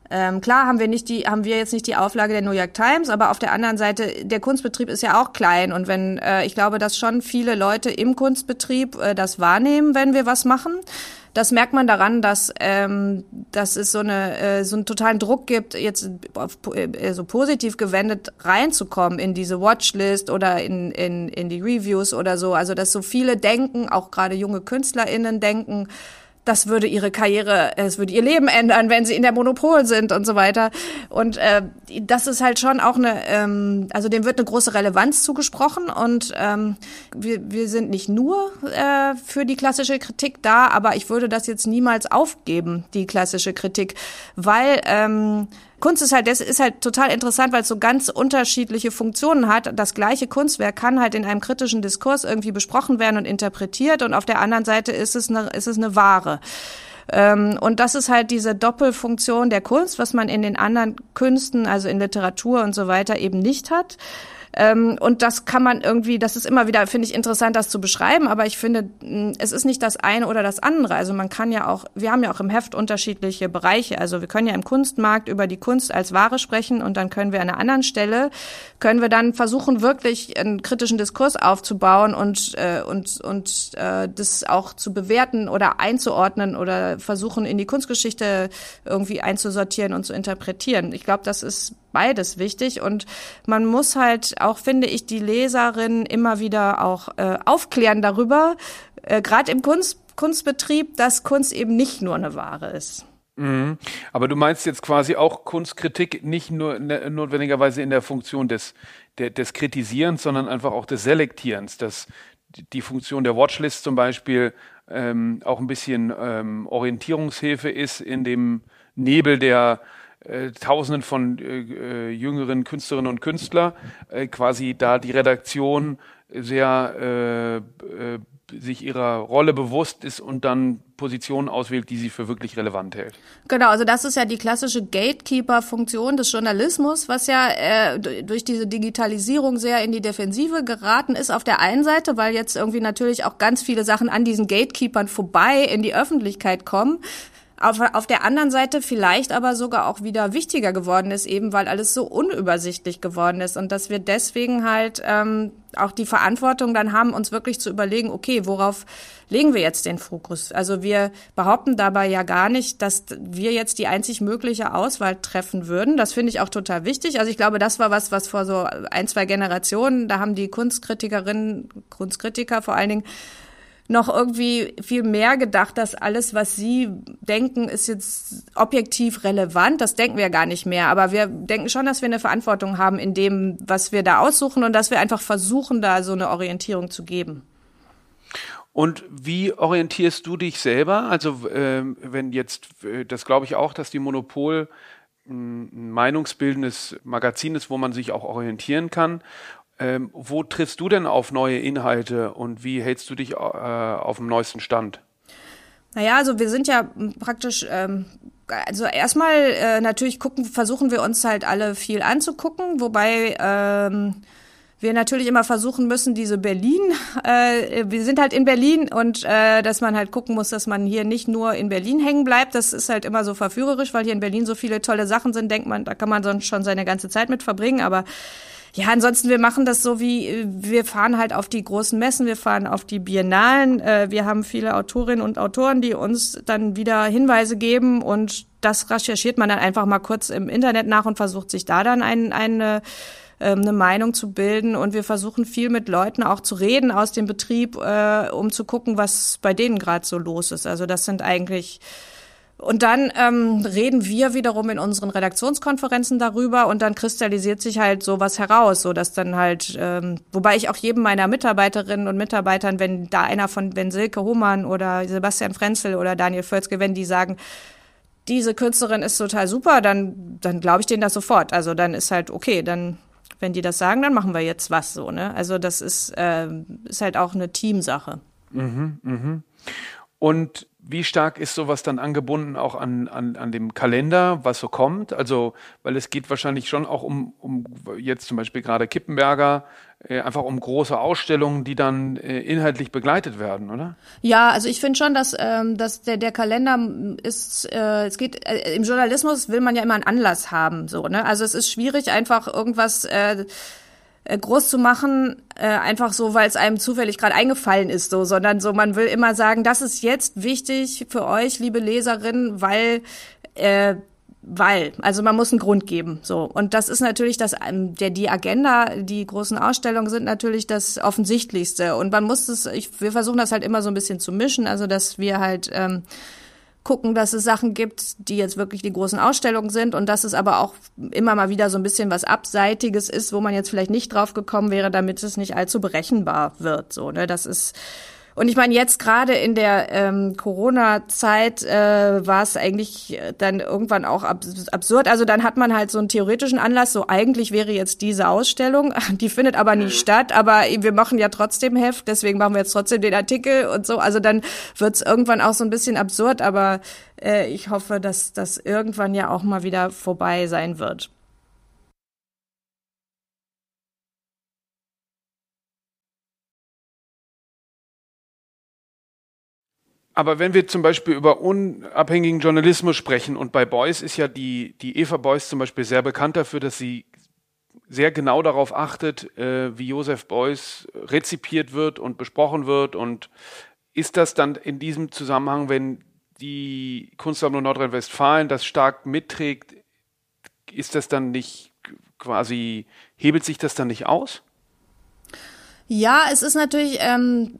ähm, klar haben wir nicht die, haben wir jetzt nicht die Auflage der New York Times, aber auf der anderen Seite, der Kunstbetrieb ist ja auch klein und wenn, äh, ich glaube, dass schon viele Leute im Kunstbetrieb äh, das wahrnehmen, wenn wir was machen. Das merkt man daran, dass, ähm, dass es so, eine, äh, so einen totalen Druck gibt, jetzt auf, äh, so positiv gewendet reinzukommen in diese Watchlist oder in, in, in die Reviews oder so. Also dass so viele denken, auch gerade junge KünstlerInnen denken, das würde ihre Karriere, es würde ihr Leben ändern, wenn sie in der Monopol sind und so weiter. Und äh, das ist halt schon auch eine, ähm, also dem wird eine große Relevanz zugesprochen und ähm, wir, wir sind nicht nur äh, für die klassische Kritik da, aber ich würde das jetzt niemals aufgeben, die klassische Kritik, weil ähm, Kunst ist halt, das ist halt total interessant, weil es so ganz unterschiedliche Funktionen hat. Das gleiche Kunstwerk kann halt in einem kritischen Diskurs irgendwie besprochen werden und interpretiert und auf der anderen Seite ist es eine, ist es eine Ware. Ähm, und das ist halt diese Doppelfunktion der Kunst, was man in den anderen Künsten, also in Literatur und so weiter eben nicht hat. Ähm, und das kann man irgendwie, das ist immer wieder, finde ich, interessant, das zu beschreiben, aber ich finde, es ist nicht das eine oder das andere. Also man kann ja auch, wir haben ja auch im Heft unterschiedliche Bereiche. Also wir können ja im Kunstmarkt über die Kunst als Ware sprechen und dann können wir an einer anderen Stelle, können wir dann versuchen, wirklich einen kritischen Diskurs aufzubauen und, äh, und, und äh, das auch zu bewerten oder einzuordnen oder versuchen, in die Kunstgeschichte irgendwie einzusortieren und zu interpretieren. Ich glaube, das ist beides wichtig und man muss halt auch, finde ich, die Leserin immer wieder auch äh, aufklären darüber, äh, gerade im Kunst, Kunstbetrieb, dass Kunst eben nicht nur eine Ware ist. Mhm. Aber du meinst jetzt quasi auch Kunstkritik nicht nur ne, notwendigerweise in der Funktion des, der, des Kritisierens, sondern einfach auch des Selektierens, dass die Funktion der Watchlist zum Beispiel ähm, auch ein bisschen ähm, Orientierungshilfe ist in dem Nebel der äh, Tausenden von äh, äh, jüngeren Künstlerinnen und Künstler äh, quasi da die Redaktion sehr äh, äh, sich ihrer Rolle bewusst ist und dann Positionen auswählt, die sie für wirklich relevant hält. Genau, also das ist ja die klassische Gatekeeper-Funktion des Journalismus, was ja äh, durch diese Digitalisierung sehr in die Defensive geraten ist auf der einen Seite, weil jetzt irgendwie natürlich auch ganz viele Sachen an diesen Gatekeepern vorbei in die Öffentlichkeit kommen. Auf, auf der anderen Seite vielleicht aber sogar auch wieder wichtiger geworden ist, eben weil alles so unübersichtlich geworden ist und dass wir deswegen halt ähm, auch die Verantwortung dann haben, uns wirklich zu überlegen, okay, worauf legen wir jetzt den Fokus? Also wir behaupten dabei ja gar nicht, dass wir jetzt die einzig mögliche Auswahl treffen würden. Das finde ich auch total wichtig. Also ich glaube, das war was, was vor so ein, zwei Generationen, da haben die Kunstkritikerinnen, Kunstkritiker vor allen Dingen noch irgendwie viel mehr gedacht, dass alles, was sie denken, ist jetzt objektiv relevant. Das denken wir gar nicht mehr. Aber wir denken schon, dass wir eine Verantwortung haben in dem, was wir da aussuchen und dass wir einfach versuchen, da so eine Orientierung zu geben. Und wie orientierst du dich selber? Also äh, wenn jetzt, äh, das glaube ich auch, dass die Monopol ein meinungsbildendes Magazin ist, wo man sich auch orientieren kann. Ähm, wo triffst du denn auf neue Inhalte und wie hältst du dich äh, auf dem neuesten Stand? Naja, also wir sind ja praktisch, ähm, also erstmal äh, natürlich gucken, versuchen wir uns halt alle viel anzugucken, wobei ähm, wir natürlich immer versuchen müssen, diese Berlin, äh, wir sind halt in Berlin und äh, dass man halt gucken muss, dass man hier nicht nur in Berlin hängen bleibt. Das ist halt immer so verführerisch, weil hier in Berlin so viele tolle Sachen sind, denkt man, da kann man sonst schon seine ganze Zeit mit verbringen, aber ja, ansonsten, wir machen das so wie, wir fahren halt auf die großen Messen, wir fahren auf die Biennalen, äh, wir haben viele Autorinnen und Autoren, die uns dann wieder Hinweise geben und das recherchiert man dann einfach mal kurz im Internet nach und versucht sich da dann ein, eine ähm, eine Meinung zu bilden. Und wir versuchen viel mit Leuten auch zu reden aus dem Betrieb, äh, um zu gucken, was bei denen gerade so los ist. Also das sind eigentlich und dann ähm, reden wir wiederum in unseren Redaktionskonferenzen darüber und dann kristallisiert sich halt sowas heraus, so dass dann halt, ähm, wobei ich auch jedem meiner Mitarbeiterinnen und Mitarbeitern, wenn da einer von, wenn Silke Hohmann oder Sebastian Frenzel oder Daniel Völzke, wenn die sagen, diese Künstlerin ist total super, dann, dann glaube ich denen das sofort. Also dann ist halt okay, dann, wenn die das sagen, dann machen wir jetzt was so, ne? Also das ist, äh, ist halt auch eine Teamsache. Mhm, mhm. Und wie stark ist sowas dann angebunden auch an, an, an dem Kalender, was so kommt? Also, weil es geht wahrscheinlich schon auch um, um jetzt zum Beispiel gerade Kippenberger, äh, einfach um große Ausstellungen, die dann äh, inhaltlich begleitet werden, oder? Ja, also ich finde schon, dass, ähm, dass der, der Kalender ist, äh, es geht, äh, im Journalismus will man ja immer einen Anlass haben, so, ne? Also es ist schwierig, einfach irgendwas äh, äh, groß zu machen, äh, einfach so, weil es einem zufällig gerade eingefallen ist, so, sondern so, man will immer sagen, das ist jetzt wichtig für euch, liebe Leserinnen, weil äh, weil, also man muss einen Grund geben, so. Und das ist natürlich das, ähm, der, die Agenda, die großen Ausstellungen sind natürlich das Offensichtlichste. Und man muss es, ich, wir versuchen das halt immer so ein bisschen zu mischen, also dass wir halt, ähm, gucken, dass es Sachen gibt, die jetzt wirklich die großen Ausstellungen sind und dass es aber auch immer mal wieder so ein bisschen was Abseitiges ist, wo man jetzt vielleicht nicht drauf gekommen wäre, damit es nicht allzu berechenbar wird. So, ne? Das ist und ich meine, jetzt gerade in der ähm, Corona-Zeit äh, war es eigentlich dann irgendwann auch abs absurd. Also dann hat man halt so einen theoretischen Anlass, so eigentlich wäre jetzt diese Ausstellung, die findet aber nicht mhm. statt, aber wir machen ja trotzdem Heft, deswegen machen wir jetzt trotzdem den Artikel und so. Also dann wird es irgendwann auch so ein bisschen absurd, aber äh, ich hoffe, dass das irgendwann ja auch mal wieder vorbei sein wird. Aber wenn wir zum Beispiel über unabhängigen Journalismus sprechen und bei Beuys ist ja die, die Eva Beuys zum Beispiel sehr bekannt dafür, dass sie sehr genau darauf achtet, äh, wie Josef Beuys rezipiert wird und besprochen wird. Und ist das dann in diesem Zusammenhang, wenn die Kunstsammlung Nordrhein-Westfalen das stark mitträgt, ist das dann nicht quasi, hebelt sich das dann nicht aus? Ja, es ist natürlich, ähm,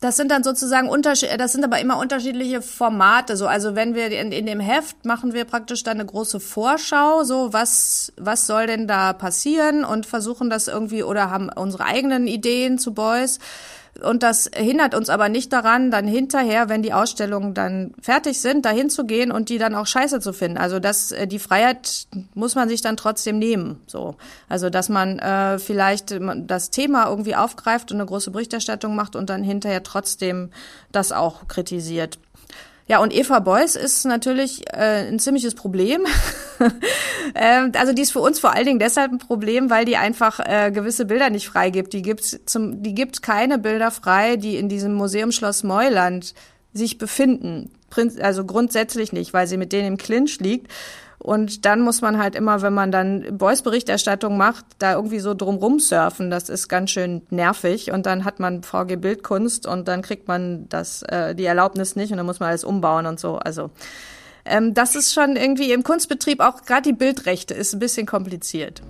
das sind dann sozusagen Unterschied, das sind aber immer unterschiedliche Formate. So, also wenn wir in, in dem Heft machen wir praktisch dann eine große Vorschau, so was was soll denn da passieren und versuchen das irgendwie oder haben unsere eigenen Ideen zu Boys. Und das hindert uns aber nicht daran, dann hinterher, wenn die Ausstellungen dann fertig sind, dahin zu gehen und die dann auch scheiße zu finden. Also das, äh, die Freiheit muss man sich dann trotzdem nehmen. So, also dass man äh, vielleicht das Thema irgendwie aufgreift und eine große Berichterstattung macht und dann hinterher trotzdem das auch kritisiert. Ja, und Eva Beuys ist natürlich äh, ein ziemliches Problem. ähm, also die ist für uns vor allen Dingen deshalb ein Problem, weil die einfach äh, gewisse Bilder nicht freigibt. Die gibt zum, die gibt keine Bilder frei, die in diesem Museum Schloss Meuland sich befinden. Also grundsätzlich nicht, weil sie mit denen im Clinch liegt. Und dann muss man halt immer, wenn man dann Boys-Berichterstattung macht, da irgendwie so drumrum surfen. Das ist ganz schön nervig. Und dann hat man VG Bildkunst und dann kriegt man das, äh, die Erlaubnis nicht und dann muss man alles umbauen und so. Also ähm, das ist schon irgendwie im Kunstbetrieb auch gerade die Bildrechte ist ein bisschen kompliziert.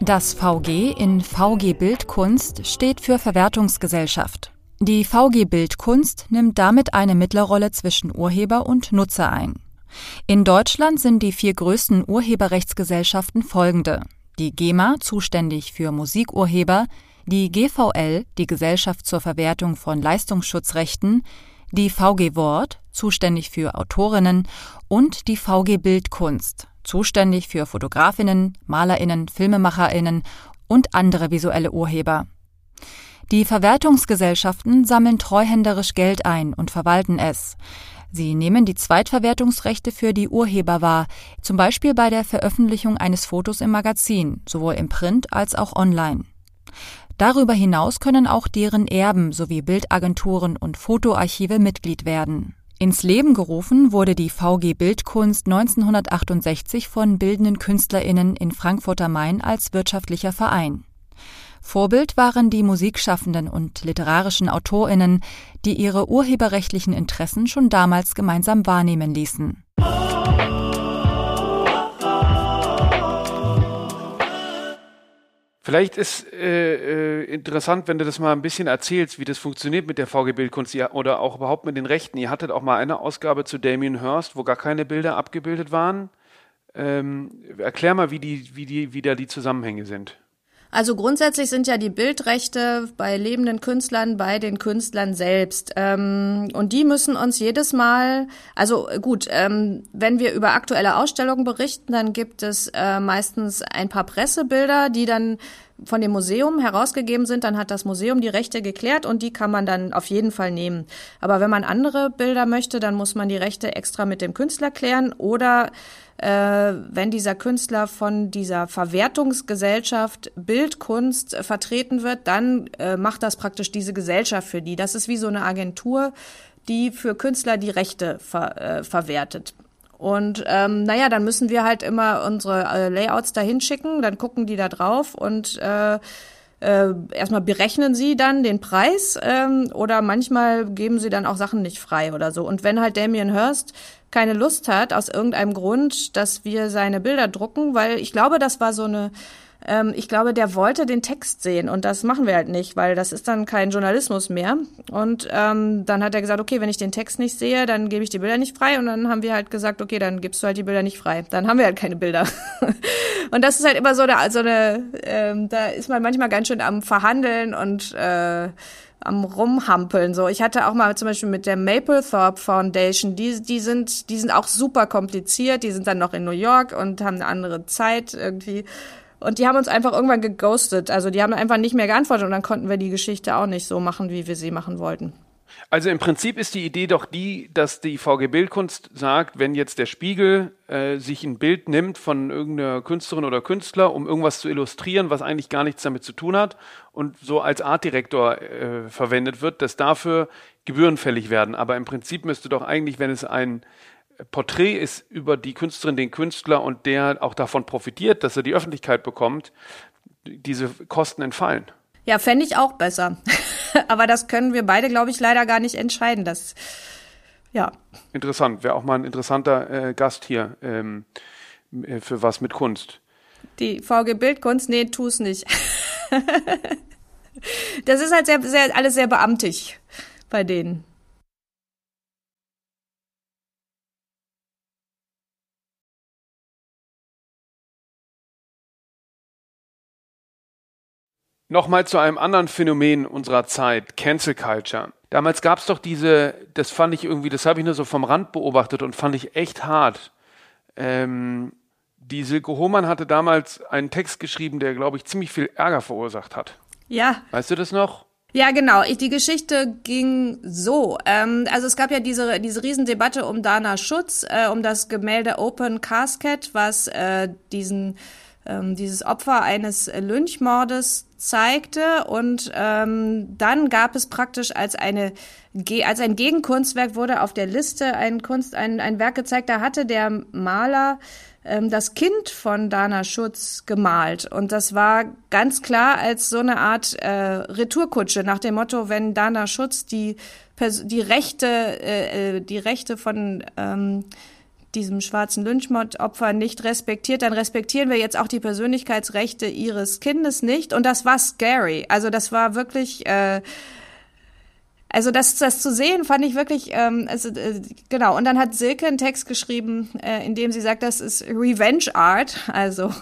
Das VG in VG Bildkunst steht für Verwertungsgesellschaft. Die VG Bildkunst nimmt damit eine Mittlerrolle zwischen Urheber und Nutzer ein. In Deutschland sind die vier größten Urheberrechtsgesellschaften folgende. Die GEMA, zuständig für Musikurheber, die GVL, die Gesellschaft zur Verwertung von Leistungsschutzrechten, die VG Wort, zuständig für Autorinnen, und die VG Bildkunst, zuständig für Fotografinnen, Malerinnen, Filmemacherinnen und andere visuelle Urheber. Die Verwertungsgesellschaften sammeln treuhänderisch Geld ein und verwalten es. Sie nehmen die Zweitverwertungsrechte für die Urheber wahr, zum Beispiel bei der Veröffentlichung eines Fotos im Magazin, sowohl im Print als auch online. Darüber hinaus können auch deren Erben sowie Bildagenturen und Fotoarchive Mitglied werden. Ins Leben gerufen wurde die VG Bildkunst 1968 von bildenden KünstlerInnen in Frankfurt am Main als wirtschaftlicher Verein. Vorbild waren die Musikschaffenden und literarischen AutorInnen, die ihre urheberrechtlichen Interessen schon damals gemeinsam wahrnehmen ließen. Vielleicht ist äh, äh, interessant, wenn du das mal ein bisschen erzählst, wie das funktioniert mit der VG Bildkunst oder auch überhaupt mit den Rechten. Ihr hattet auch mal eine Ausgabe zu Damien Hirst, wo gar keine Bilder abgebildet waren. Ähm, erklär mal, wie die, wie die, wie da die Zusammenhänge sind. Also grundsätzlich sind ja die Bildrechte bei lebenden Künstlern bei den Künstlern selbst. Ähm, und die müssen uns jedes Mal, also gut, ähm, wenn wir über aktuelle Ausstellungen berichten, dann gibt es äh, meistens ein paar Pressebilder, die dann von dem Museum herausgegeben sind, dann hat das Museum die Rechte geklärt und die kann man dann auf jeden Fall nehmen. Aber wenn man andere Bilder möchte, dann muss man die Rechte extra mit dem Künstler klären oder äh, wenn dieser Künstler von dieser Verwertungsgesellschaft Bildkunst vertreten wird, dann äh, macht das praktisch diese Gesellschaft für die. Das ist wie so eine Agentur, die für Künstler die Rechte ver, äh, verwertet. Und ähm, naja, dann müssen wir halt immer unsere äh, Layouts dahin schicken, dann gucken die da drauf und äh, äh, erstmal berechnen sie dann den Preis ähm, oder manchmal geben sie dann auch Sachen nicht frei oder so. Und wenn halt Damien Hirst keine Lust hat, aus irgendeinem Grund, dass wir seine Bilder drucken, weil ich glaube, das war so eine ähm, ich glaube, der wollte den Text sehen und das machen wir halt nicht, weil das ist dann kein Journalismus mehr. Und ähm, dann hat er gesagt, okay, wenn ich den Text nicht sehe, dann gebe ich die Bilder nicht frei. Und dann haben wir halt gesagt, okay, dann gibst du halt die Bilder nicht frei. Dann haben wir halt keine Bilder. und das ist halt immer so eine, so eine ähm, da ist man manchmal ganz schön am Verhandeln und äh, am rumhampeln so. Ich hatte auch mal zum Beispiel mit der Maplethorpe Foundation, die die sind die sind auch super kompliziert, die sind dann noch in New York und haben eine andere Zeit irgendwie und die haben uns einfach irgendwann geghostet. Also die haben einfach nicht mehr geantwortet und dann konnten wir die Geschichte auch nicht so machen, wie wir sie machen wollten. Also im Prinzip ist die Idee doch die, dass die VG Bildkunst sagt, wenn jetzt der Spiegel äh, sich ein Bild nimmt von irgendeiner Künstlerin oder Künstler, um irgendwas zu illustrieren, was eigentlich gar nichts damit zu tun hat und so als Artdirektor äh, verwendet wird, dass dafür Gebühren fällig werden. Aber im Prinzip müsste doch eigentlich, wenn es ein Porträt ist über die Künstlerin, den Künstler und der auch davon profitiert, dass er die Öffentlichkeit bekommt, diese Kosten entfallen. Ja, fände ich auch besser. Aber das können wir beide, glaube ich, leider gar nicht entscheiden. Das, ja. Interessant, wäre auch mal ein interessanter äh, Gast hier ähm, äh, für was mit Kunst. Die VG Bildkunst, nee, tu es nicht. das ist halt sehr, sehr, alles sehr beamtig bei denen. Nochmal zu einem anderen Phänomen unserer Zeit, Cancel Culture. Damals gab es doch diese, das fand ich irgendwie, das habe ich nur so vom Rand beobachtet und fand ich echt hart. Ähm, die Silke Hohmann hatte damals einen Text geschrieben, der, glaube ich, ziemlich viel Ärger verursacht hat. Ja. Weißt du das noch? Ja, genau. Ich, die Geschichte ging so. Ähm, also es gab ja diese, diese Riesendebatte um Dana Schutz, äh, um das Gemälde Open Casket, was äh, diesen ähm, dieses Opfer eines Lynchmordes zeigte. Und ähm, dann gab es praktisch als eine als ein Gegenkunstwerk wurde auf der Liste ein Kunst ein, ein Werk gezeigt da hatte der Maler ähm, das Kind von Dana Schutz gemalt. Und das war ganz klar als so eine Art äh, Retourkutsche nach dem Motto wenn Dana Schutz die die Rechte äh, äh, die Rechte von ähm, diesem schwarzen Lynchmord-Opfer nicht respektiert, dann respektieren wir jetzt auch die Persönlichkeitsrechte ihres Kindes nicht. Und das war scary. Also das war wirklich. Äh, also das, das zu sehen, fand ich wirklich, ähm, also, äh, genau. Und dann hat Silke einen Text geschrieben, äh, in dem sie sagt, das ist Revenge Art, also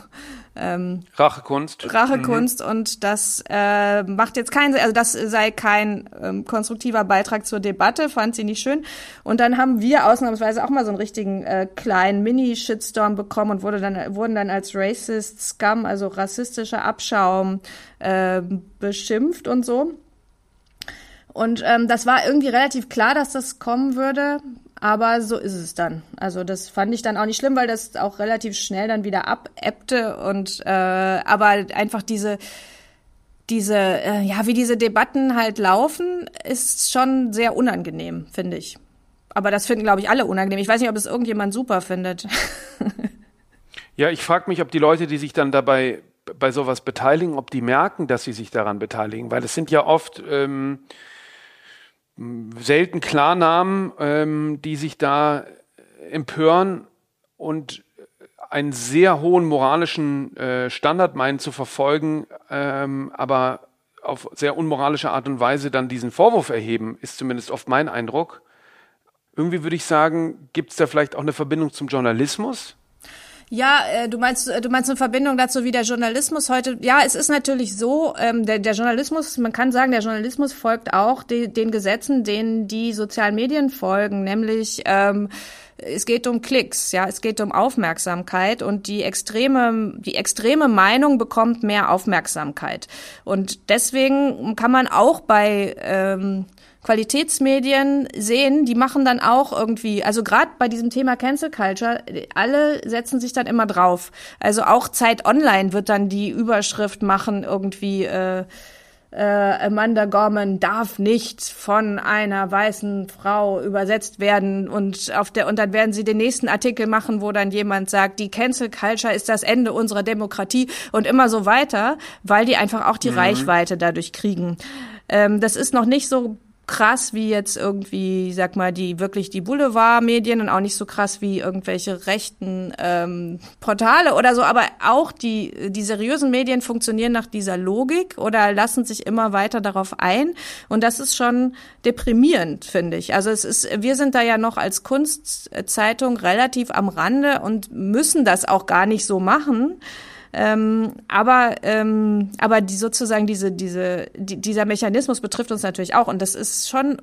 ähm, Rachekunst. Rachekunst mhm. und das äh, macht jetzt keinen, also das sei kein ähm, konstruktiver Beitrag zur Debatte, fand sie nicht schön. Und dann haben wir ausnahmsweise auch mal so einen richtigen äh, kleinen Mini-Shitstorm bekommen und wurde dann, wurden dann als Racist Scum, also rassistischer Abschaum, äh, beschimpft und so. Und ähm, das war irgendwie relativ klar, dass das kommen würde. Aber so ist es dann. Also das fand ich dann auch nicht schlimm, weil das auch relativ schnell dann wieder abebbte und äh, aber einfach diese diese äh, ja wie diese Debatten halt laufen, ist schon sehr unangenehm, finde ich. Aber das finden glaube ich alle unangenehm. Ich weiß nicht, ob es irgendjemand super findet. ja, ich frage mich, ob die Leute, die sich dann dabei bei sowas beteiligen, ob die merken, dass sie sich daran beteiligen, weil es sind ja oft ähm, selten Klarnamen, ähm, die sich da empören und einen sehr hohen moralischen äh, Standard meinen zu verfolgen, ähm, aber auf sehr unmoralische Art und Weise dann diesen Vorwurf erheben, ist zumindest oft mein Eindruck. Irgendwie würde ich sagen, gibt es da vielleicht auch eine Verbindung zum Journalismus? Ja, äh, du meinst, äh, du meinst eine Verbindung dazu, wie der Journalismus heute. Ja, es ist natürlich so, ähm, der, der Journalismus, man kann sagen, der Journalismus folgt auch de, den Gesetzen, denen die sozialen Medien folgen, nämlich ähm, es geht um Klicks, ja, es geht um Aufmerksamkeit und die extreme, die extreme Meinung bekommt mehr Aufmerksamkeit. Und deswegen kann man auch bei ähm, Qualitätsmedien sehen, die machen dann auch irgendwie, also gerade bei diesem Thema Cancel Culture, alle setzen sich dann immer drauf. Also auch Zeit Online wird dann die Überschrift machen, irgendwie äh, äh, Amanda Gorman darf nicht von einer weißen Frau übersetzt werden und auf der und dann werden sie den nächsten Artikel machen, wo dann jemand sagt, die Cancel Culture ist das Ende unserer Demokratie und immer so weiter, weil die einfach auch die mhm. Reichweite dadurch kriegen. Ähm, das ist noch nicht so krass wie jetzt irgendwie, sag mal, die wirklich die Boulevardmedien und auch nicht so krass wie irgendwelche rechten ähm, Portale oder so, aber auch die, die seriösen Medien funktionieren nach dieser Logik oder lassen sich immer weiter darauf ein. Und das ist schon deprimierend, finde ich. Also es ist, wir sind da ja noch als Kunstzeitung relativ am Rande und müssen das auch gar nicht so machen. Ähm, aber ähm, aber die sozusagen diese diese die, dieser Mechanismus betrifft uns natürlich auch und das ist schon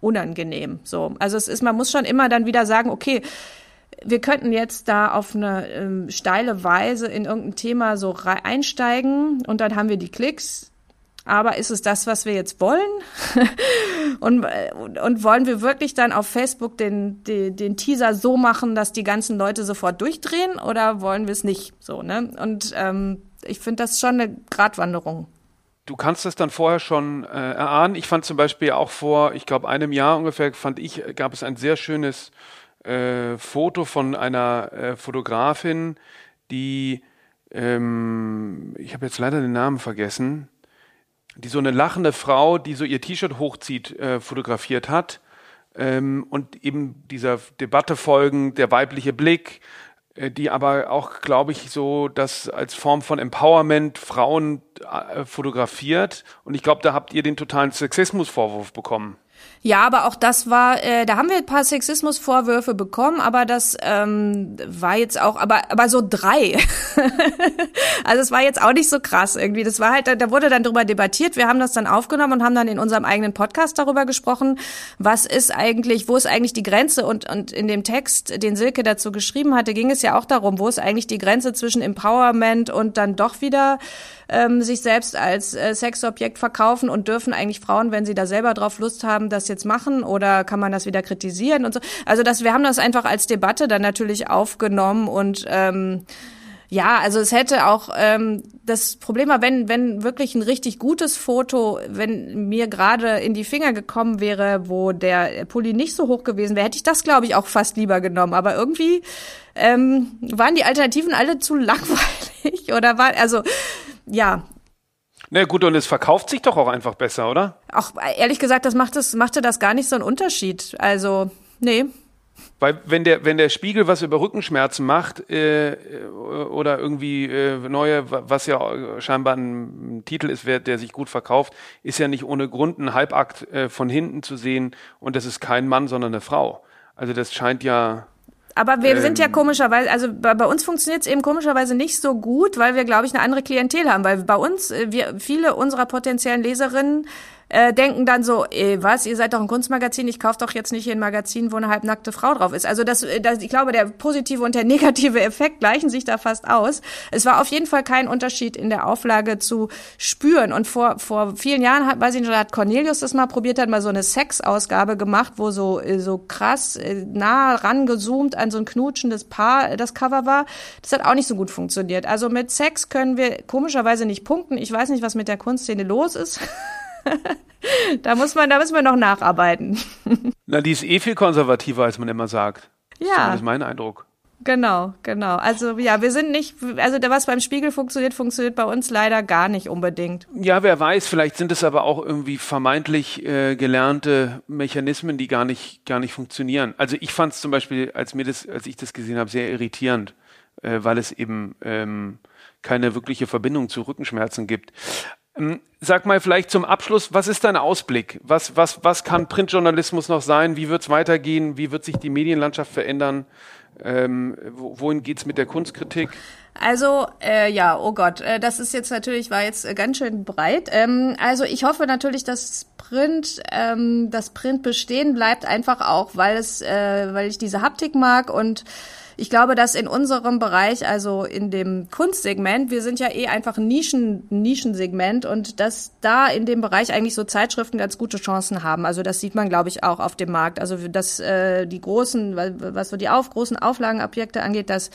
unangenehm. So, also es ist man muss schon immer dann wieder sagen, okay, wir könnten jetzt da auf eine ähm, steile Weise in irgendein Thema so einsteigen und dann haben wir die Klicks aber ist es das, was wir jetzt wollen? und, und wollen wir wirklich dann auf Facebook den, den, den Teaser so machen, dass die ganzen Leute sofort durchdrehen oder wollen wir es nicht so? Ne? Und ähm, ich finde das schon eine Gratwanderung. Du kannst das dann vorher schon äh, erahnen. Ich fand zum Beispiel auch vor, ich glaube, einem Jahr ungefähr, fand ich, gab es ein sehr schönes äh, Foto von einer äh, Fotografin, die, ähm, ich habe jetzt leider den Namen vergessen, die so eine lachende Frau, die so ihr T-Shirt hochzieht, äh, fotografiert hat. Ähm, und eben dieser Debatte folgen, der weibliche Blick, äh, die aber auch, glaube ich, so das als Form von Empowerment Frauen äh, fotografiert. Und ich glaube, da habt ihr den totalen Sexismusvorwurf bekommen. Ja, aber auch das war, äh, da haben wir ein paar Sexismusvorwürfe bekommen, aber das ähm, war jetzt auch, aber aber so drei. also es war jetzt auch nicht so krass irgendwie. Das war halt, da wurde dann darüber debattiert. Wir haben das dann aufgenommen und haben dann in unserem eigenen Podcast darüber gesprochen, was ist eigentlich, wo ist eigentlich die Grenze? Und und in dem Text, den Silke dazu geschrieben hatte, ging es ja auch darum, wo ist eigentlich die Grenze zwischen Empowerment und dann doch wieder ähm, sich selbst als äh, Sexobjekt verkaufen und dürfen eigentlich Frauen, wenn sie da selber drauf Lust haben, das jetzt machen oder kann man das wieder kritisieren und so. Also das, wir haben das einfach als Debatte dann natürlich aufgenommen und ähm, Ja, also es hätte auch ähm, das Problem war, wenn wenn wirklich ein richtig gutes Foto, wenn mir gerade in die Finger gekommen wäre, wo der Pulli nicht so hoch gewesen wäre, hätte ich das glaube ich auch fast lieber genommen. Aber irgendwie ähm, waren die Alternativen alle zu langweilig oder war also ja, na gut, und es verkauft sich doch auch einfach besser, oder? Auch ehrlich gesagt, das macht es, machte das gar nicht so einen Unterschied. Also, nee. Weil wenn der, wenn der Spiegel was über Rückenschmerzen macht äh, oder irgendwie äh, neue, was ja scheinbar ein Titel ist, der sich gut verkauft, ist ja nicht ohne Grund ein Halbakt äh, von hinten zu sehen und das ist kein Mann, sondern eine Frau. Also das scheint ja aber wir ähm, sind ja komischerweise, also bei, bei uns funktioniert es eben komischerweise nicht so gut, weil wir, glaube ich, eine andere Klientel haben. Weil bei uns, äh, wir, viele unserer potenziellen Leserinnen äh, denken dann so, ey, was, ihr seid doch ein Kunstmagazin, ich kaufe doch jetzt nicht hier ein Magazin, wo eine halbnackte Frau drauf ist. Also das, äh, das, ich glaube, der positive und der negative Effekt gleichen sich da fast aus. Es war auf jeden Fall kein Unterschied in der Auflage zu spüren. Und vor, vor vielen Jahren, hat, weiß ich nicht, hat Cornelius das mal probiert, hat mal so eine Sex-Ausgabe gemacht, wo so, äh, so krass nah rangezoomt an so ein knutschendes Paar das Cover war. Das hat auch nicht so gut funktioniert. Also mit Sex können wir komischerweise nicht punkten. Ich weiß nicht, was mit der Kunstszene los ist. da muss man, da müssen wir noch nacharbeiten. Na, die ist eh viel konservativer, als man immer sagt. Ja. Das ist mein Eindruck. Genau, genau. Also ja, wir sind nicht, also was beim Spiegel funktioniert, funktioniert bei uns leider gar nicht unbedingt. Ja, wer weiß, vielleicht sind es aber auch irgendwie vermeintlich äh, gelernte Mechanismen, die gar nicht, gar nicht funktionieren. Also ich fand es zum Beispiel, als mir das, als ich das gesehen habe, sehr irritierend, äh, weil es eben ähm, keine wirkliche Verbindung zu Rückenschmerzen gibt. Ähm, sag mal vielleicht zum Abschluss, was ist dein Ausblick? Was, was, was kann Printjournalismus noch sein? Wie wird es weitergehen? Wie wird sich die Medienlandschaft verändern? Ähm, wohin geht's mit der Kunstkritik? Also äh, ja, oh Gott, äh, das ist jetzt natürlich war jetzt äh, ganz schön breit. Ähm, also ich hoffe natürlich, dass Print, ähm, das Print bestehen bleibt, einfach auch, weil es, äh, weil ich diese Haptik mag und ich glaube, dass in unserem Bereich, also in dem Kunstsegment, wir sind ja eh einfach ein Nischen, Nischensegment und dass da in dem Bereich eigentlich so Zeitschriften ganz gute Chancen haben. Also das sieht man, glaube ich, auch auf dem Markt. Also dass äh, die großen, was so die auf, großen Auflagenobjekte angeht, dass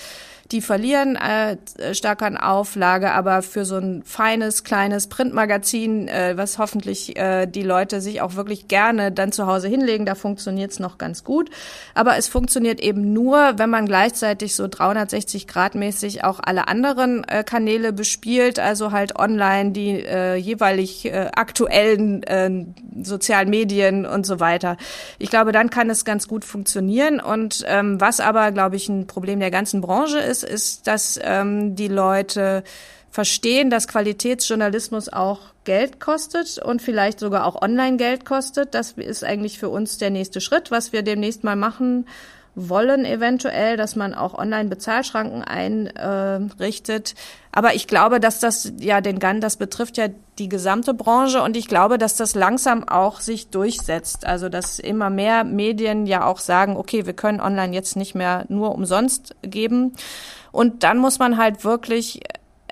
die verlieren äh, stark an Auflage, aber für so ein feines, kleines Printmagazin, äh, was hoffentlich äh, die Leute sich auch wirklich gerne dann zu Hause hinlegen, da funktioniert es noch ganz gut. Aber es funktioniert eben nur, wenn man gleichzeitig so 360 Grad mäßig auch alle anderen äh, Kanäle bespielt, also halt online die äh, jeweilig äh, aktuellen äh, sozialen Medien und so weiter. Ich glaube, dann kann es ganz gut funktionieren. Und ähm, was aber, glaube ich, ein Problem der ganzen Branche ist, ist, ist, dass ähm, die Leute verstehen, dass Qualitätsjournalismus auch Geld kostet und vielleicht sogar auch online Geld kostet. Das ist eigentlich für uns der nächste Schritt, was wir demnächst mal machen wollen eventuell, dass man auch online Bezahlschranken einrichtet. Aber ich glaube, dass das ja den GAN, das betrifft ja die gesamte Branche und ich glaube, dass das langsam auch sich durchsetzt. Also dass immer mehr Medien ja auch sagen, okay, wir können online jetzt nicht mehr nur umsonst geben. Und dann muss man halt wirklich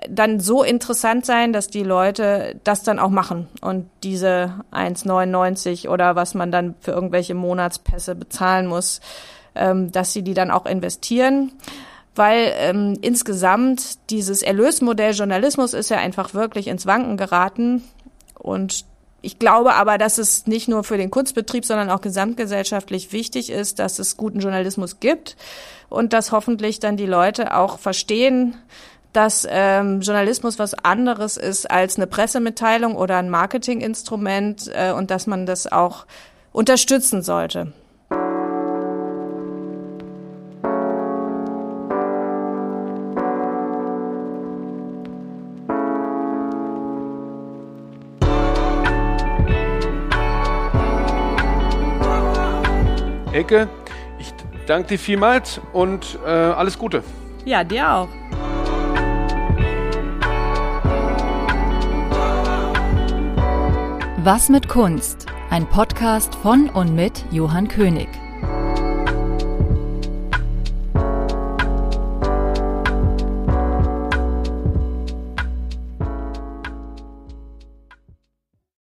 dann so interessant sein, dass die Leute das dann auch machen und diese 1,99 oder was man dann für irgendwelche Monatspässe bezahlen muss, ähm, dass sie die dann auch investieren. Weil ähm, insgesamt dieses Erlösmodell Journalismus ist ja einfach wirklich ins Wanken geraten. Und ich glaube aber, dass es nicht nur für den Kunstbetrieb, sondern auch gesamtgesellschaftlich wichtig ist, dass es guten Journalismus gibt und dass hoffentlich dann die Leute auch verstehen, dass ähm, Journalismus was anderes ist als eine Pressemitteilung oder ein Marketinginstrument äh, und dass man das auch unterstützen sollte. Ecke. Ich danke dir vielmals und äh, alles Gute. Ja, dir auch. Was mit Kunst? Ein Podcast von und mit Johann König.